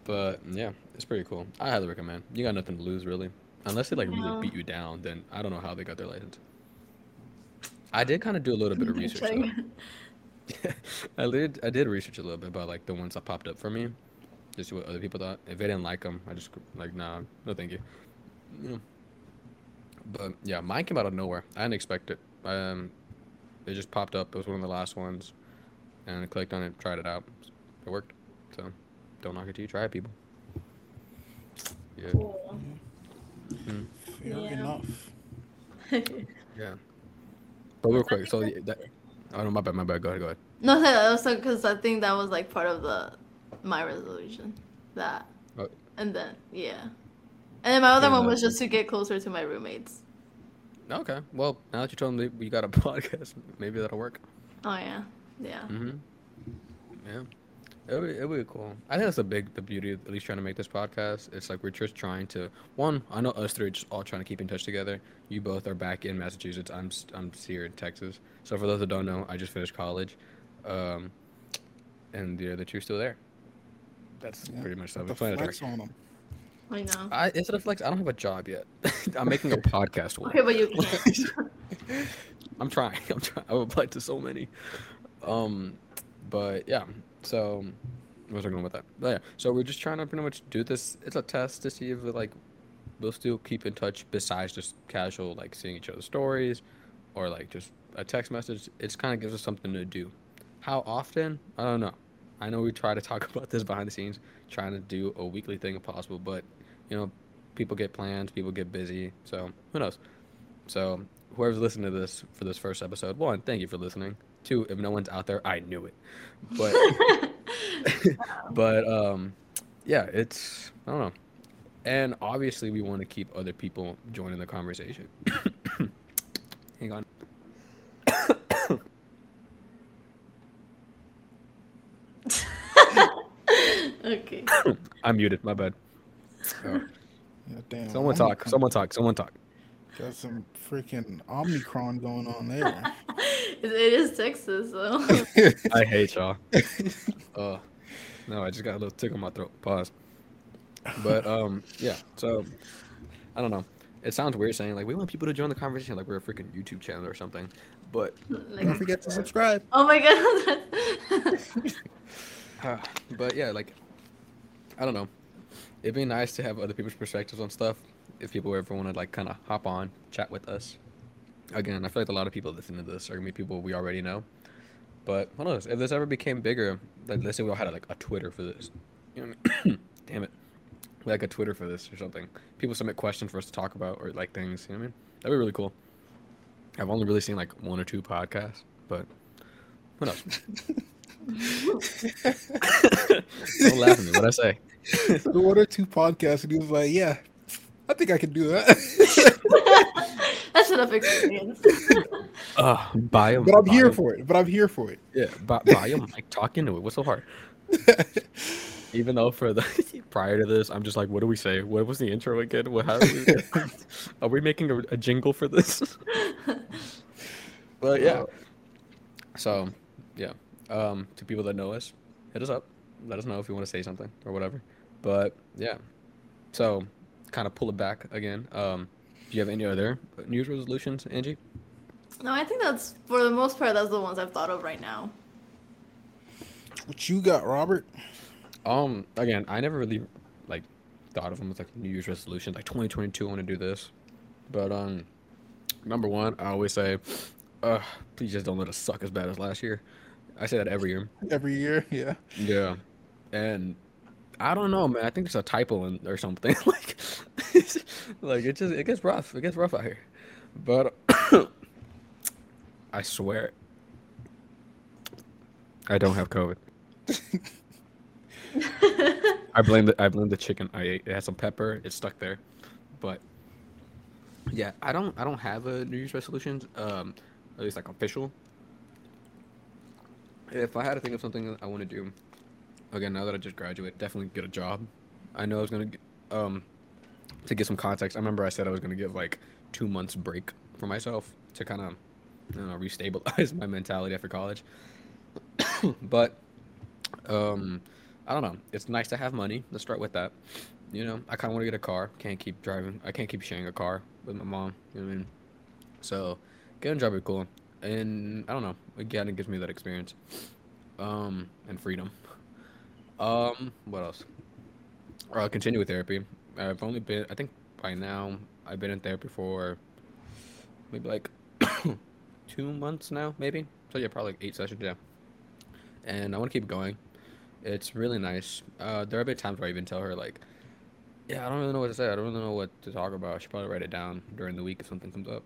but yeah, it's pretty cool. I highly recommend. You got nothing to lose really, unless they like No. really beat you down. Then I don't know how they got their license. I did kind of do a little bit of research. Though. I did. I did research a little bit about like the ones that popped up for me, just see what other people thought. If they didn't like them, I just like nah, no thank you. Yeah. But yeah, mine came out of nowhere. I didn't expect it. Um, it just popped up. It was one of the last ones, and I clicked on it, tried it out. It worked. So, don't knock it till you try it, people. Yeah. Cool. Fair Yeah. enough. Yeah. But real quick, so that. Oh no, my bad, my bad. Go ahead, go ahead. no, that was because I think that was like part of the my resolution. That. Oh. And then yeah. And then my other Yeah, one no. was just to get closer to my roommates. Okay. Well, now that you told me that you got a podcast, maybe that'll work. Oh yeah. Yeah. Mm-hmm. Yeah. It would, it would be cool. I think that's the big the beauty of at least trying to make this podcast. It's like we're just trying to one. I know us three are just all trying to keep in touch together. You both are back in Massachusetts. I'm s- I'm here in Texas. So for those that don't know, I just finished college. Um, and the other two still there. That's Yeah, pretty much stuff. The It's Planet Dark. flex. I know. I, is it a flex? I don't have a job yet. I'm making a podcast one. Okay, but you. I'm trying. I'm trying. I've applied to so many. Um, but yeah. So, was I going with that? But yeah. So we're just trying to pretty much do this. It's a test to see if like we'll still keep in touch besides just casual like seeing each other's stories, or like just a text message. It's kind of gives us something to do. How often? I don't know. I know we try to talk about this behind the scenes, trying to do a weekly thing if possible, but you know, people get plans, people get busy, so who knows? So whoever's listening to this for this first episode, one, thank you for listening. Two, if no one's out there, I knew it. But but um yeah, it's I don't know. And obviously we want to keep other people joining the conversation. Hang on. okay. I'm muted, my bad. Oh, Yeah, damn. someone talk, someone talk, someone talk. Got some freaking Omicron going on there. it it is Texas, so. I hate y'all. Oh, no, I just got a little tickle in my throat. Pause. But um, yeah. So I don't know. It sounds weird saying like we want people to join the conversation like we're a freaking YouTube channel or something. But like, Don't forget to subscribe. oh my god. uh, but yeah, like I don't know. It'd be nice to have other people's perspectives on stuff. If people ever want to like kind of hop on, chat with us. Again, I feel like a lot of people listening to this are gonna be people we already know. But who knows? If this ever became bigger, like let's say we all had like a Twitter for this. You know what I mean? Damn it. Like a Twitter for this or something. People submit questions for us to talk about or like things. You know what I mean? That'd be really cool. I've only really seen like one or two podcasts, but who knows? Don't laugh at me. What I say? So one or two podcasts, and he was like, "Yeah, I think I can do that." That's enough experience. Uh, buy a, but I'm buy here a- for it. But I'm here for it. Yeah, buy, buy a mic. Talk into it. What's so hard? Even though for the prior to this, I'm just like, what do we say? What was the intro again? What how are we, are we making a, a jingle for this? but yeah. So, yeah. Um, to people that know us, hit us up. Let us know if you want to say something or whatever. But yeah. So, kind of pull it back again. Um, do you have any other New Year's resolutions, Angie? no, I think that's for the most part that's the ones I've thought of right now. What you got, Robert? Um, again, I never really like thought of them as like New Year's resolutions. Like 2022, I want to do this. But um, number one, I always say, uh, please just don't let us suck as bad as last year. I say that every year. Every year, yeah. Yeah, and I don't know, man. I think there's a typo in or something. like, like it just it gets rough. It gets rough out here. But I swear, I don't have COVID. I blame the I blame the chicken I ate. It had some pepper. It's stuck there, but yeah, I don't I don't have a New Year's resolutions. Um, at least like official. If I had to think of something I want to do, again now that I just graduated, definitely get a job. I know I was gonna um to get some context. I remember I said I was gonna give like two months break for myself to kind of you know restabilize my mentality after college. but um I don't know. It's nice to have money. Let's start with that. You know, I kind of want to get a car. Can't keep driving. I can't keep sharing a car with my mom. You know what I mean? So, getting a job be cool. And I don't know. Again, it gives me that experience. Um, and freedom. Um, what else? I'll continue with therapy. I've only been, I think by now, I've been in therapy for maybe like two months now, maybe. So yeah, probably like eight sessions, yeah. And I want to keep going. It's really nice. Uh, there have been times where I even tell her like, "Yeah, I don't really know what to say. I don't really know what to talk about. I should probably write it down during the week if something comes up."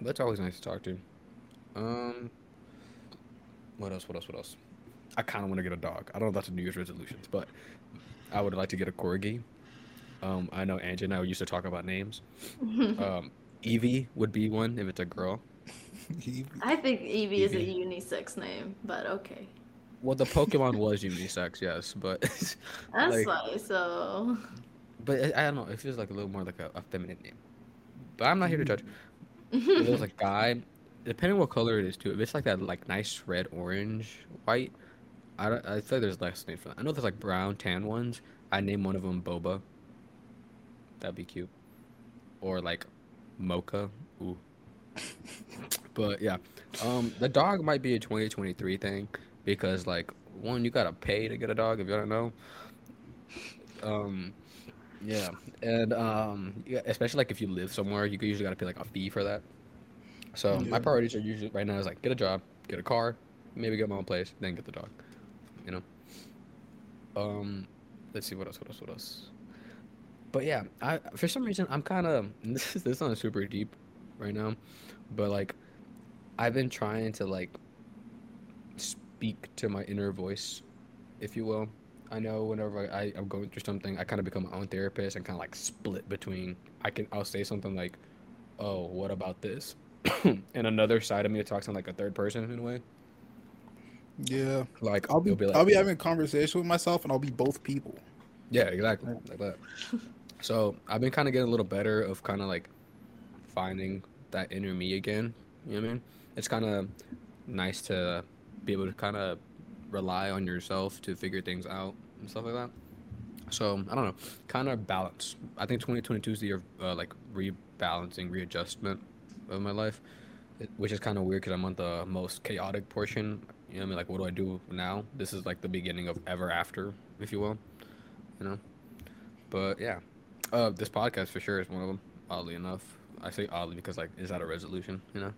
But it's always nice to talk to. Um, what else? What else? What else? I kind of want to get a dog. I don't know if that's a New Year's resolutions, but I would like to get a corgi. Um, I know Angie and I used to talk about names. Um, Evie would be one if it's a girl. I think Evie is a unisex name, but okay. Well, the Pokemon was unisex, yes, but That's Like- why. So but I, I don't know. It feels like a little more like a, a feminine name. But I'm not here to judge. If it was a guy, depending what color it is too. If it's like that like nice red, orange, white, I, don't- I feel like there's less name for that. I know there's like brown tan ones. I name one of them Boba. That'd be cute. Or like Mocha. Ooh. but yeah, um, the dog might be a 2023 thing because like one, you gotta pay to get a dog if you don't know. Um, yeah, and um, yeah, especially like if you live somewhere, you usually gotta pay like a fee for that. So my Yeah. priorities are usually right now is like get a job, get a car, maybe get my own place, then get the dog. You know. Um, let's see what else. What else? What else? But yeah, I for some reason I'm kind of this is this sounds super deep right now, but like I've been trying to like speak to my inner voice, if you will. I know whenever I, I'm going through something, I kind of become my own therapist and kind of like split between I can I'll say something like, "Oh, what about this?" and another side of me talks in like a third person in a way. Yeah. Like I'll be, be like, I'll be having a conversation with myself, and I'll be both people. Yeah, exactly. Like that. So I've been kind of getting a little better of kind of like finding that inner me again. You know what I mean? It's kind of nice to be able to kind of rely on yourself to figure things out and stuff like that. So I don't know, kind of balance. I think 2022 is the year of uh, like rebalancing, readjustment of my life, it- which is kind of weird because I'm on the most chaotic portion. You know what I mean? Like, what do I do now? This is like the beginning of ever after, if you will you know. But yeah, uh, this podcast for sure is one of them. Oddly enough, I say oddly because like, is that a resolution? You know,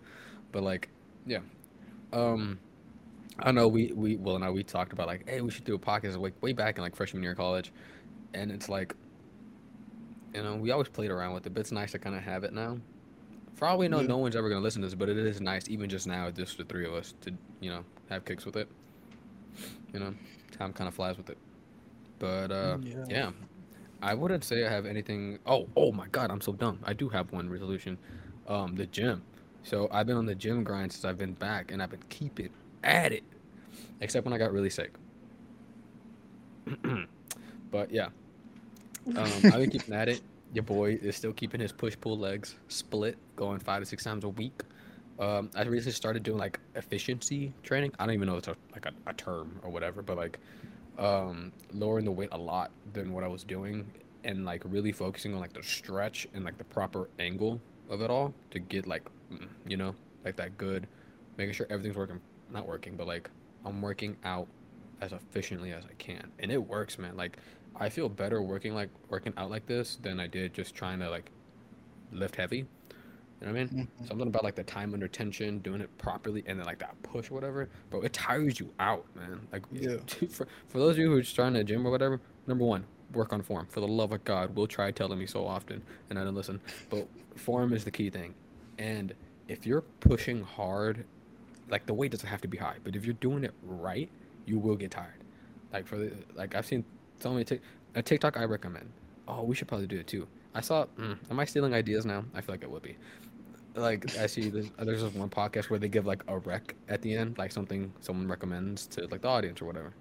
but like, yeah. Um, I know we we well now we talked about like, hey, we should do a podcast like way back in like freshman year of college, and it's like, you know, we always played around with it, but it's nice to kind of have it now. For all we know, Yeah. no one's ever gonna listen to this, but it is nice, even just now, just the three of us to you know have kicks with it. You know, time kind of flies with it. But uh, Yeah. yeah. I wouldn't say I have anything. Oh, oh my God, I'm so dumb. I do have one resolution. Um, the gym. So I've been on the gym grind since I've been back, and I've been keeping at it, except when I got really sick. but yeah, um, I've been keeping at it. Your boy is still keeping his push pull legs split, going five to six times a week. Um, I recently started doing like efficiency training. I don't even know if it's a, like a, a term or whatever, but like um, lowering the weight a lot than what I was doing, and like really focusing on like the stretch and like the proper angle of it all to get like mm, you know like that good, making sure everything's working, not working, but like I'm working out as efficiently as I can, and it works, man. Like I feel better working like working out like this than I did just trying to like lift heavy. You know what I mean? Mhm. Something about like the time under tension, doing it properly, and then like that push, or whatever. Bro, it tires you out, man. Like, Yeah. for for those of you who are starting a gym or whatever, number one, work on form. For the love of God, Will try telling me so often, and I don't listen. But form is the key thing, and if you're pushing hard, like the weight doesn't have to be high, but if you're doing it right, you will get tired. Like for the like I've seen so many tic- a TikTok I recommend. Oh, we should probably do it too. I saw. Mm, am I stealing ideas now? I feel like it would be. Like I see there's, there's this one podcast where they give like a rec at the end, like something someone recommends to like the audience or whatever.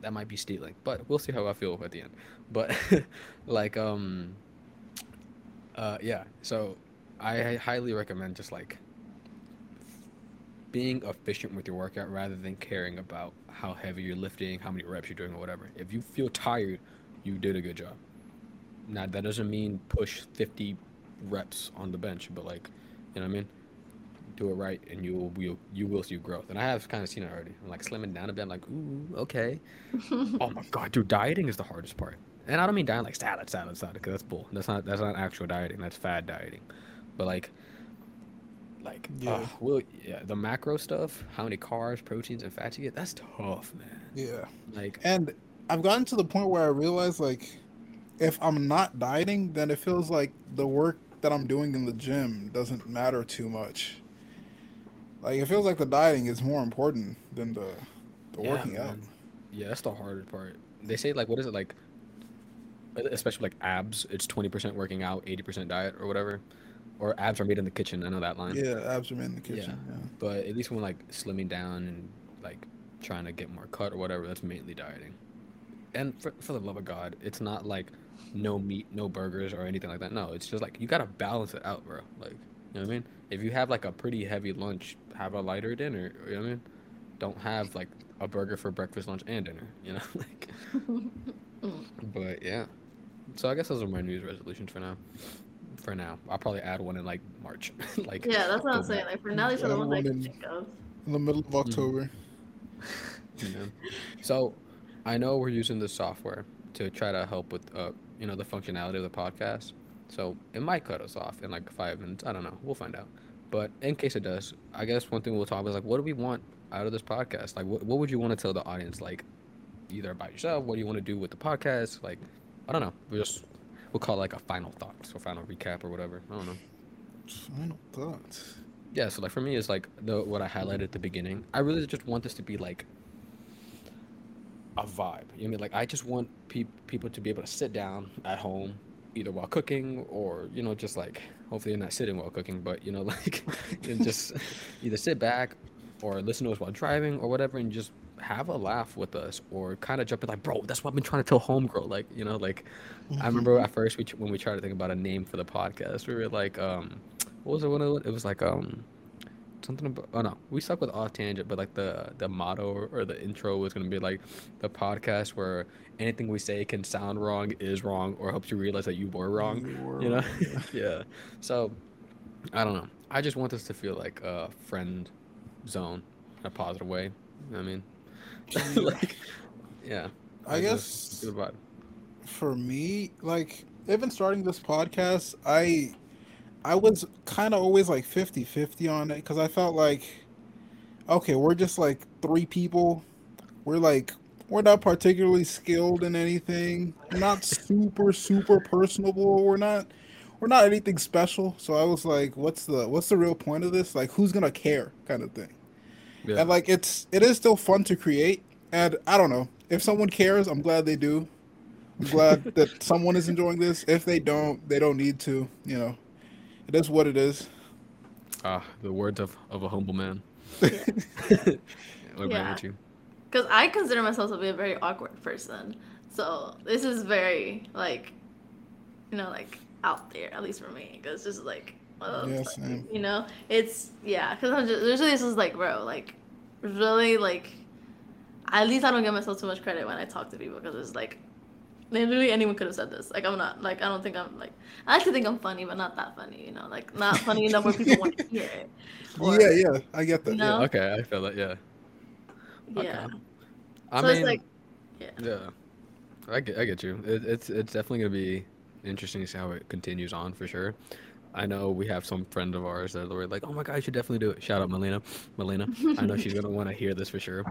That might be stealing, but we'll see how I feel at the end. But like um uh yeah, so I highly recommend just like being efficient with your workout rather than caring about how heavy you're lifting, how many reps you're doing, or whatever. If you feel tired, you did a good job. Now that doesn't mean push 50 reps on the bench, but like, you know what I mean? Do it right, and you will you, you will see growth. And I have kind of seen it already. I'm like slimming down a bit. I'm like, ooh, okay. oh my god, dude, dieting is the hardest part. And I don't mean dieting like salad, salad, salad, because that's bull. That's not that's not actual dieting. That's fad dieting. But like, like, Yeah. well, yeah, the macro stuff, how many carbs, proteins, and fats you get, that's tough, man. Yeah. Like, And I've gotten to the point where I realize like if I'm not dieting, then it feels like the work that I'm doing in the gym doesn't matter too much. Like it feels like the dieting is more important than the the Yeah, working out. Yeah, that's the hardest part. They say like, what is it like? Especially like abs, it's twenty percent working out, eighty percent diet, or whatever. Or abs are made in the kitchen. I know that line. Yeah, abs are made in the kitchen. Yeah. But at least when like slimming down and like trying to get more cut or whatever, that's mainly dieting. And for, for the love of God, it's not like no meat, no burgers or anything like that. No, it's just like you gotta balance it out, bro. Like, you know what I mean? If you have like a pretty heavy lunch, have a lighter dinner. You know what I mean? don't have like a burger for breakfast, lunch, and dinner. You know, like. but yeah, so I guess those are my New resolutions for now. For now, I'll probably add one in like March. like yeah, that's what I'm saying. Like for now, these are the ones I can in- think of. In the middle of Mm-hmm. October. you know? So, I know we're using the software to try to help with, uh, you know, the functionality of the podcast. So it might cut us off in like five minutes. I don't know. We'll find out. But in case it does, I guess one thing we'll talk about is like, what do we want out of this podcast? Like, what, what would you want to tell the audience? Like, either about yourself, what do you want to do with the podcast? Like, I don't know. We just we'll call it like a final thoughts or final recap or whatever. I don't know. Final thoughts. Yeah, so like for me, it's like the what I highlighted at the beginning. I really just want this to be like a vibe. You know I mean? Like I just want pe- people to be able to sit down at home, either while cooking or you know just like hopefully you're not sitting while cooking, but you know like and just either sit back or listen to us while driving or whatever, and just have a laugh with us or kind of jump in like, bro, that's what I've been trying to tell homegirl. Like you know like I remember at first we when we tried to think about a name for the podcast, we were like, um, what was it? One of it was like um, something about. Oh no, we stuck with off tangent, but like the the motto or, the intro was gonna be like the podcast where anything we say can sound wrong, is wrong, or helps you realize that you were wrong. You were You know? wrong, yeah. So I don't know. I just want this to feel like a friend zone in a positive way. You know what I mean, like, yeah. I just guess for me, like even starting this podcast, I I was kind of always like 50-50 on it cuz I felt like okay, we're just like three people. We're like we're not particularly skilled in anything. We're not super super personable. We're not we're not anything special. So I was like what's the what's the real point of this? Like who's going to care kind of thing. Yeah. And like it's it is still fun to create and I don't know. If someone cares, I'm glad they do. I'm glad that someone is enjoying this. If they don't, they don't need to. You know, it is what it is. Ah, the words of, of a humble man. what Yeah. about you? Because I consider myself to be a very awkward person. So this is very, like, you know, like out there, at least for me. Because it's just like, oh, Yeah, like, same. you know, it's, yeah. Because usually this is like, bro, like, really, like, at least I don't give myself too much credit when I talk to people because it's like, literally anyone could have said this. Like, I'm not, like, I don't think I'm, like, I like to think I'm funny, but not that funny, you know, like, not funny enough where people want to hear it. Or- yeah, yeah, I get that. No. Yeah. Okay, I feel that. Yeah. Okay. Yeah. I so mean, it's like, yeah. yeah, I get, I get you. It, it's, it's definitely gonna be interesting to see how it continues on for sure. I know we have some friend of ours that were like, "Oh my god, you should definitely do it." Shout out Melina, Melina. I know she's gonna want to hear this for sure.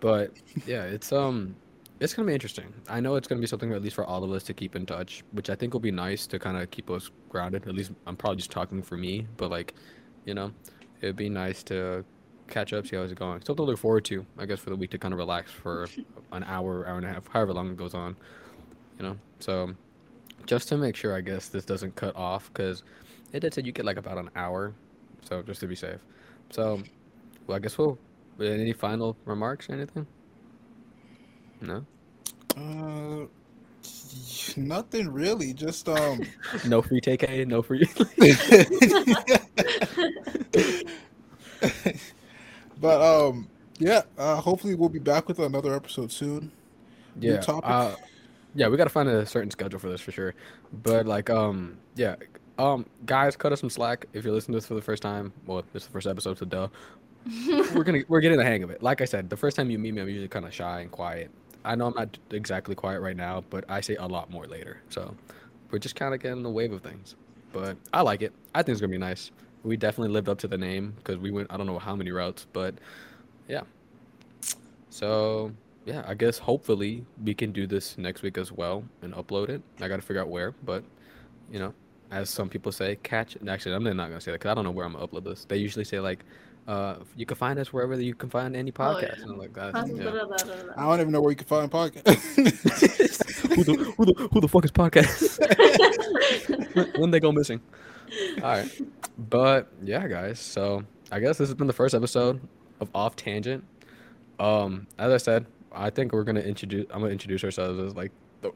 But yeah, it's um, it's gonna be interesting. I know it's gonna be something at least for all of us to keep in touch, which I think will be nice to kind of keep us grounded. At least I'm probably just talking for me, but like, you know, it'd be nice to catch up, see how it's going. Something to look forward to, I guess, for the week to kind of relax for an hour, hour and a half, however long it goes on. You know, so just to make sure, I guess this doesn't cut off because it did say you get like about an hour, so just to be safe. So, well, I guess we'll. Any final remarks or anything? No. Uh, nothing really. Just um. No free TK. No free. but um, yeah. Uh, hopefully we'll be back with another episode soon. Yeah. topic? Uh, yeah, we gotta find a certain schedule for this for sure. But like, um, yeah, um, guys, cut us some slack if you're listening to this for the first time. Well, this is the first episode, so duh. we're gonna we're getting the hang of it. Like I said, the first time you meet me, I'm usually kind of shy and quiet. I know I'm not exactly quiet right now, but I say a lot more later. So we're just kind of getting the wave of things. But I like it. I think it's gonna be nice. We definitely lived up to the name because we went I don't know how many routes, but yeah. So yeah, I guess hopefully we can do this next week as well and upload it. I got to figure out where, but you know, as some people say, catch. Actually, I'm not gonna say that because I don't know where I'm gonna upload this. They usually say like, uh, you can find us wherever you can find any Oh, podcast. yeah. And I'm like, that. Yeah. I don't even know where you can find podcast. who, the, who, the, who the fuck is podcast? when, when they go missing? All right, but yeah, guys. So I guess this has been the first episode of Off Tangent. Um, as I said, I think we're gonna introduce. I'm gonna introduce ourselves as like the.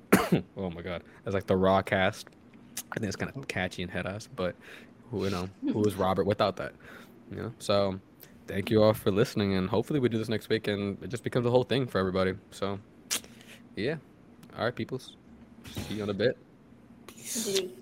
oh my god, as like the raw cast. I think it's kind of catchy and head ass, but who you know who is Robert without that? You know, so thank you all for listening, and hopefully we do this next week, and it just becomes a whole thing for everybody. So, yeah. All right, peoples. See you in a bit. Dude.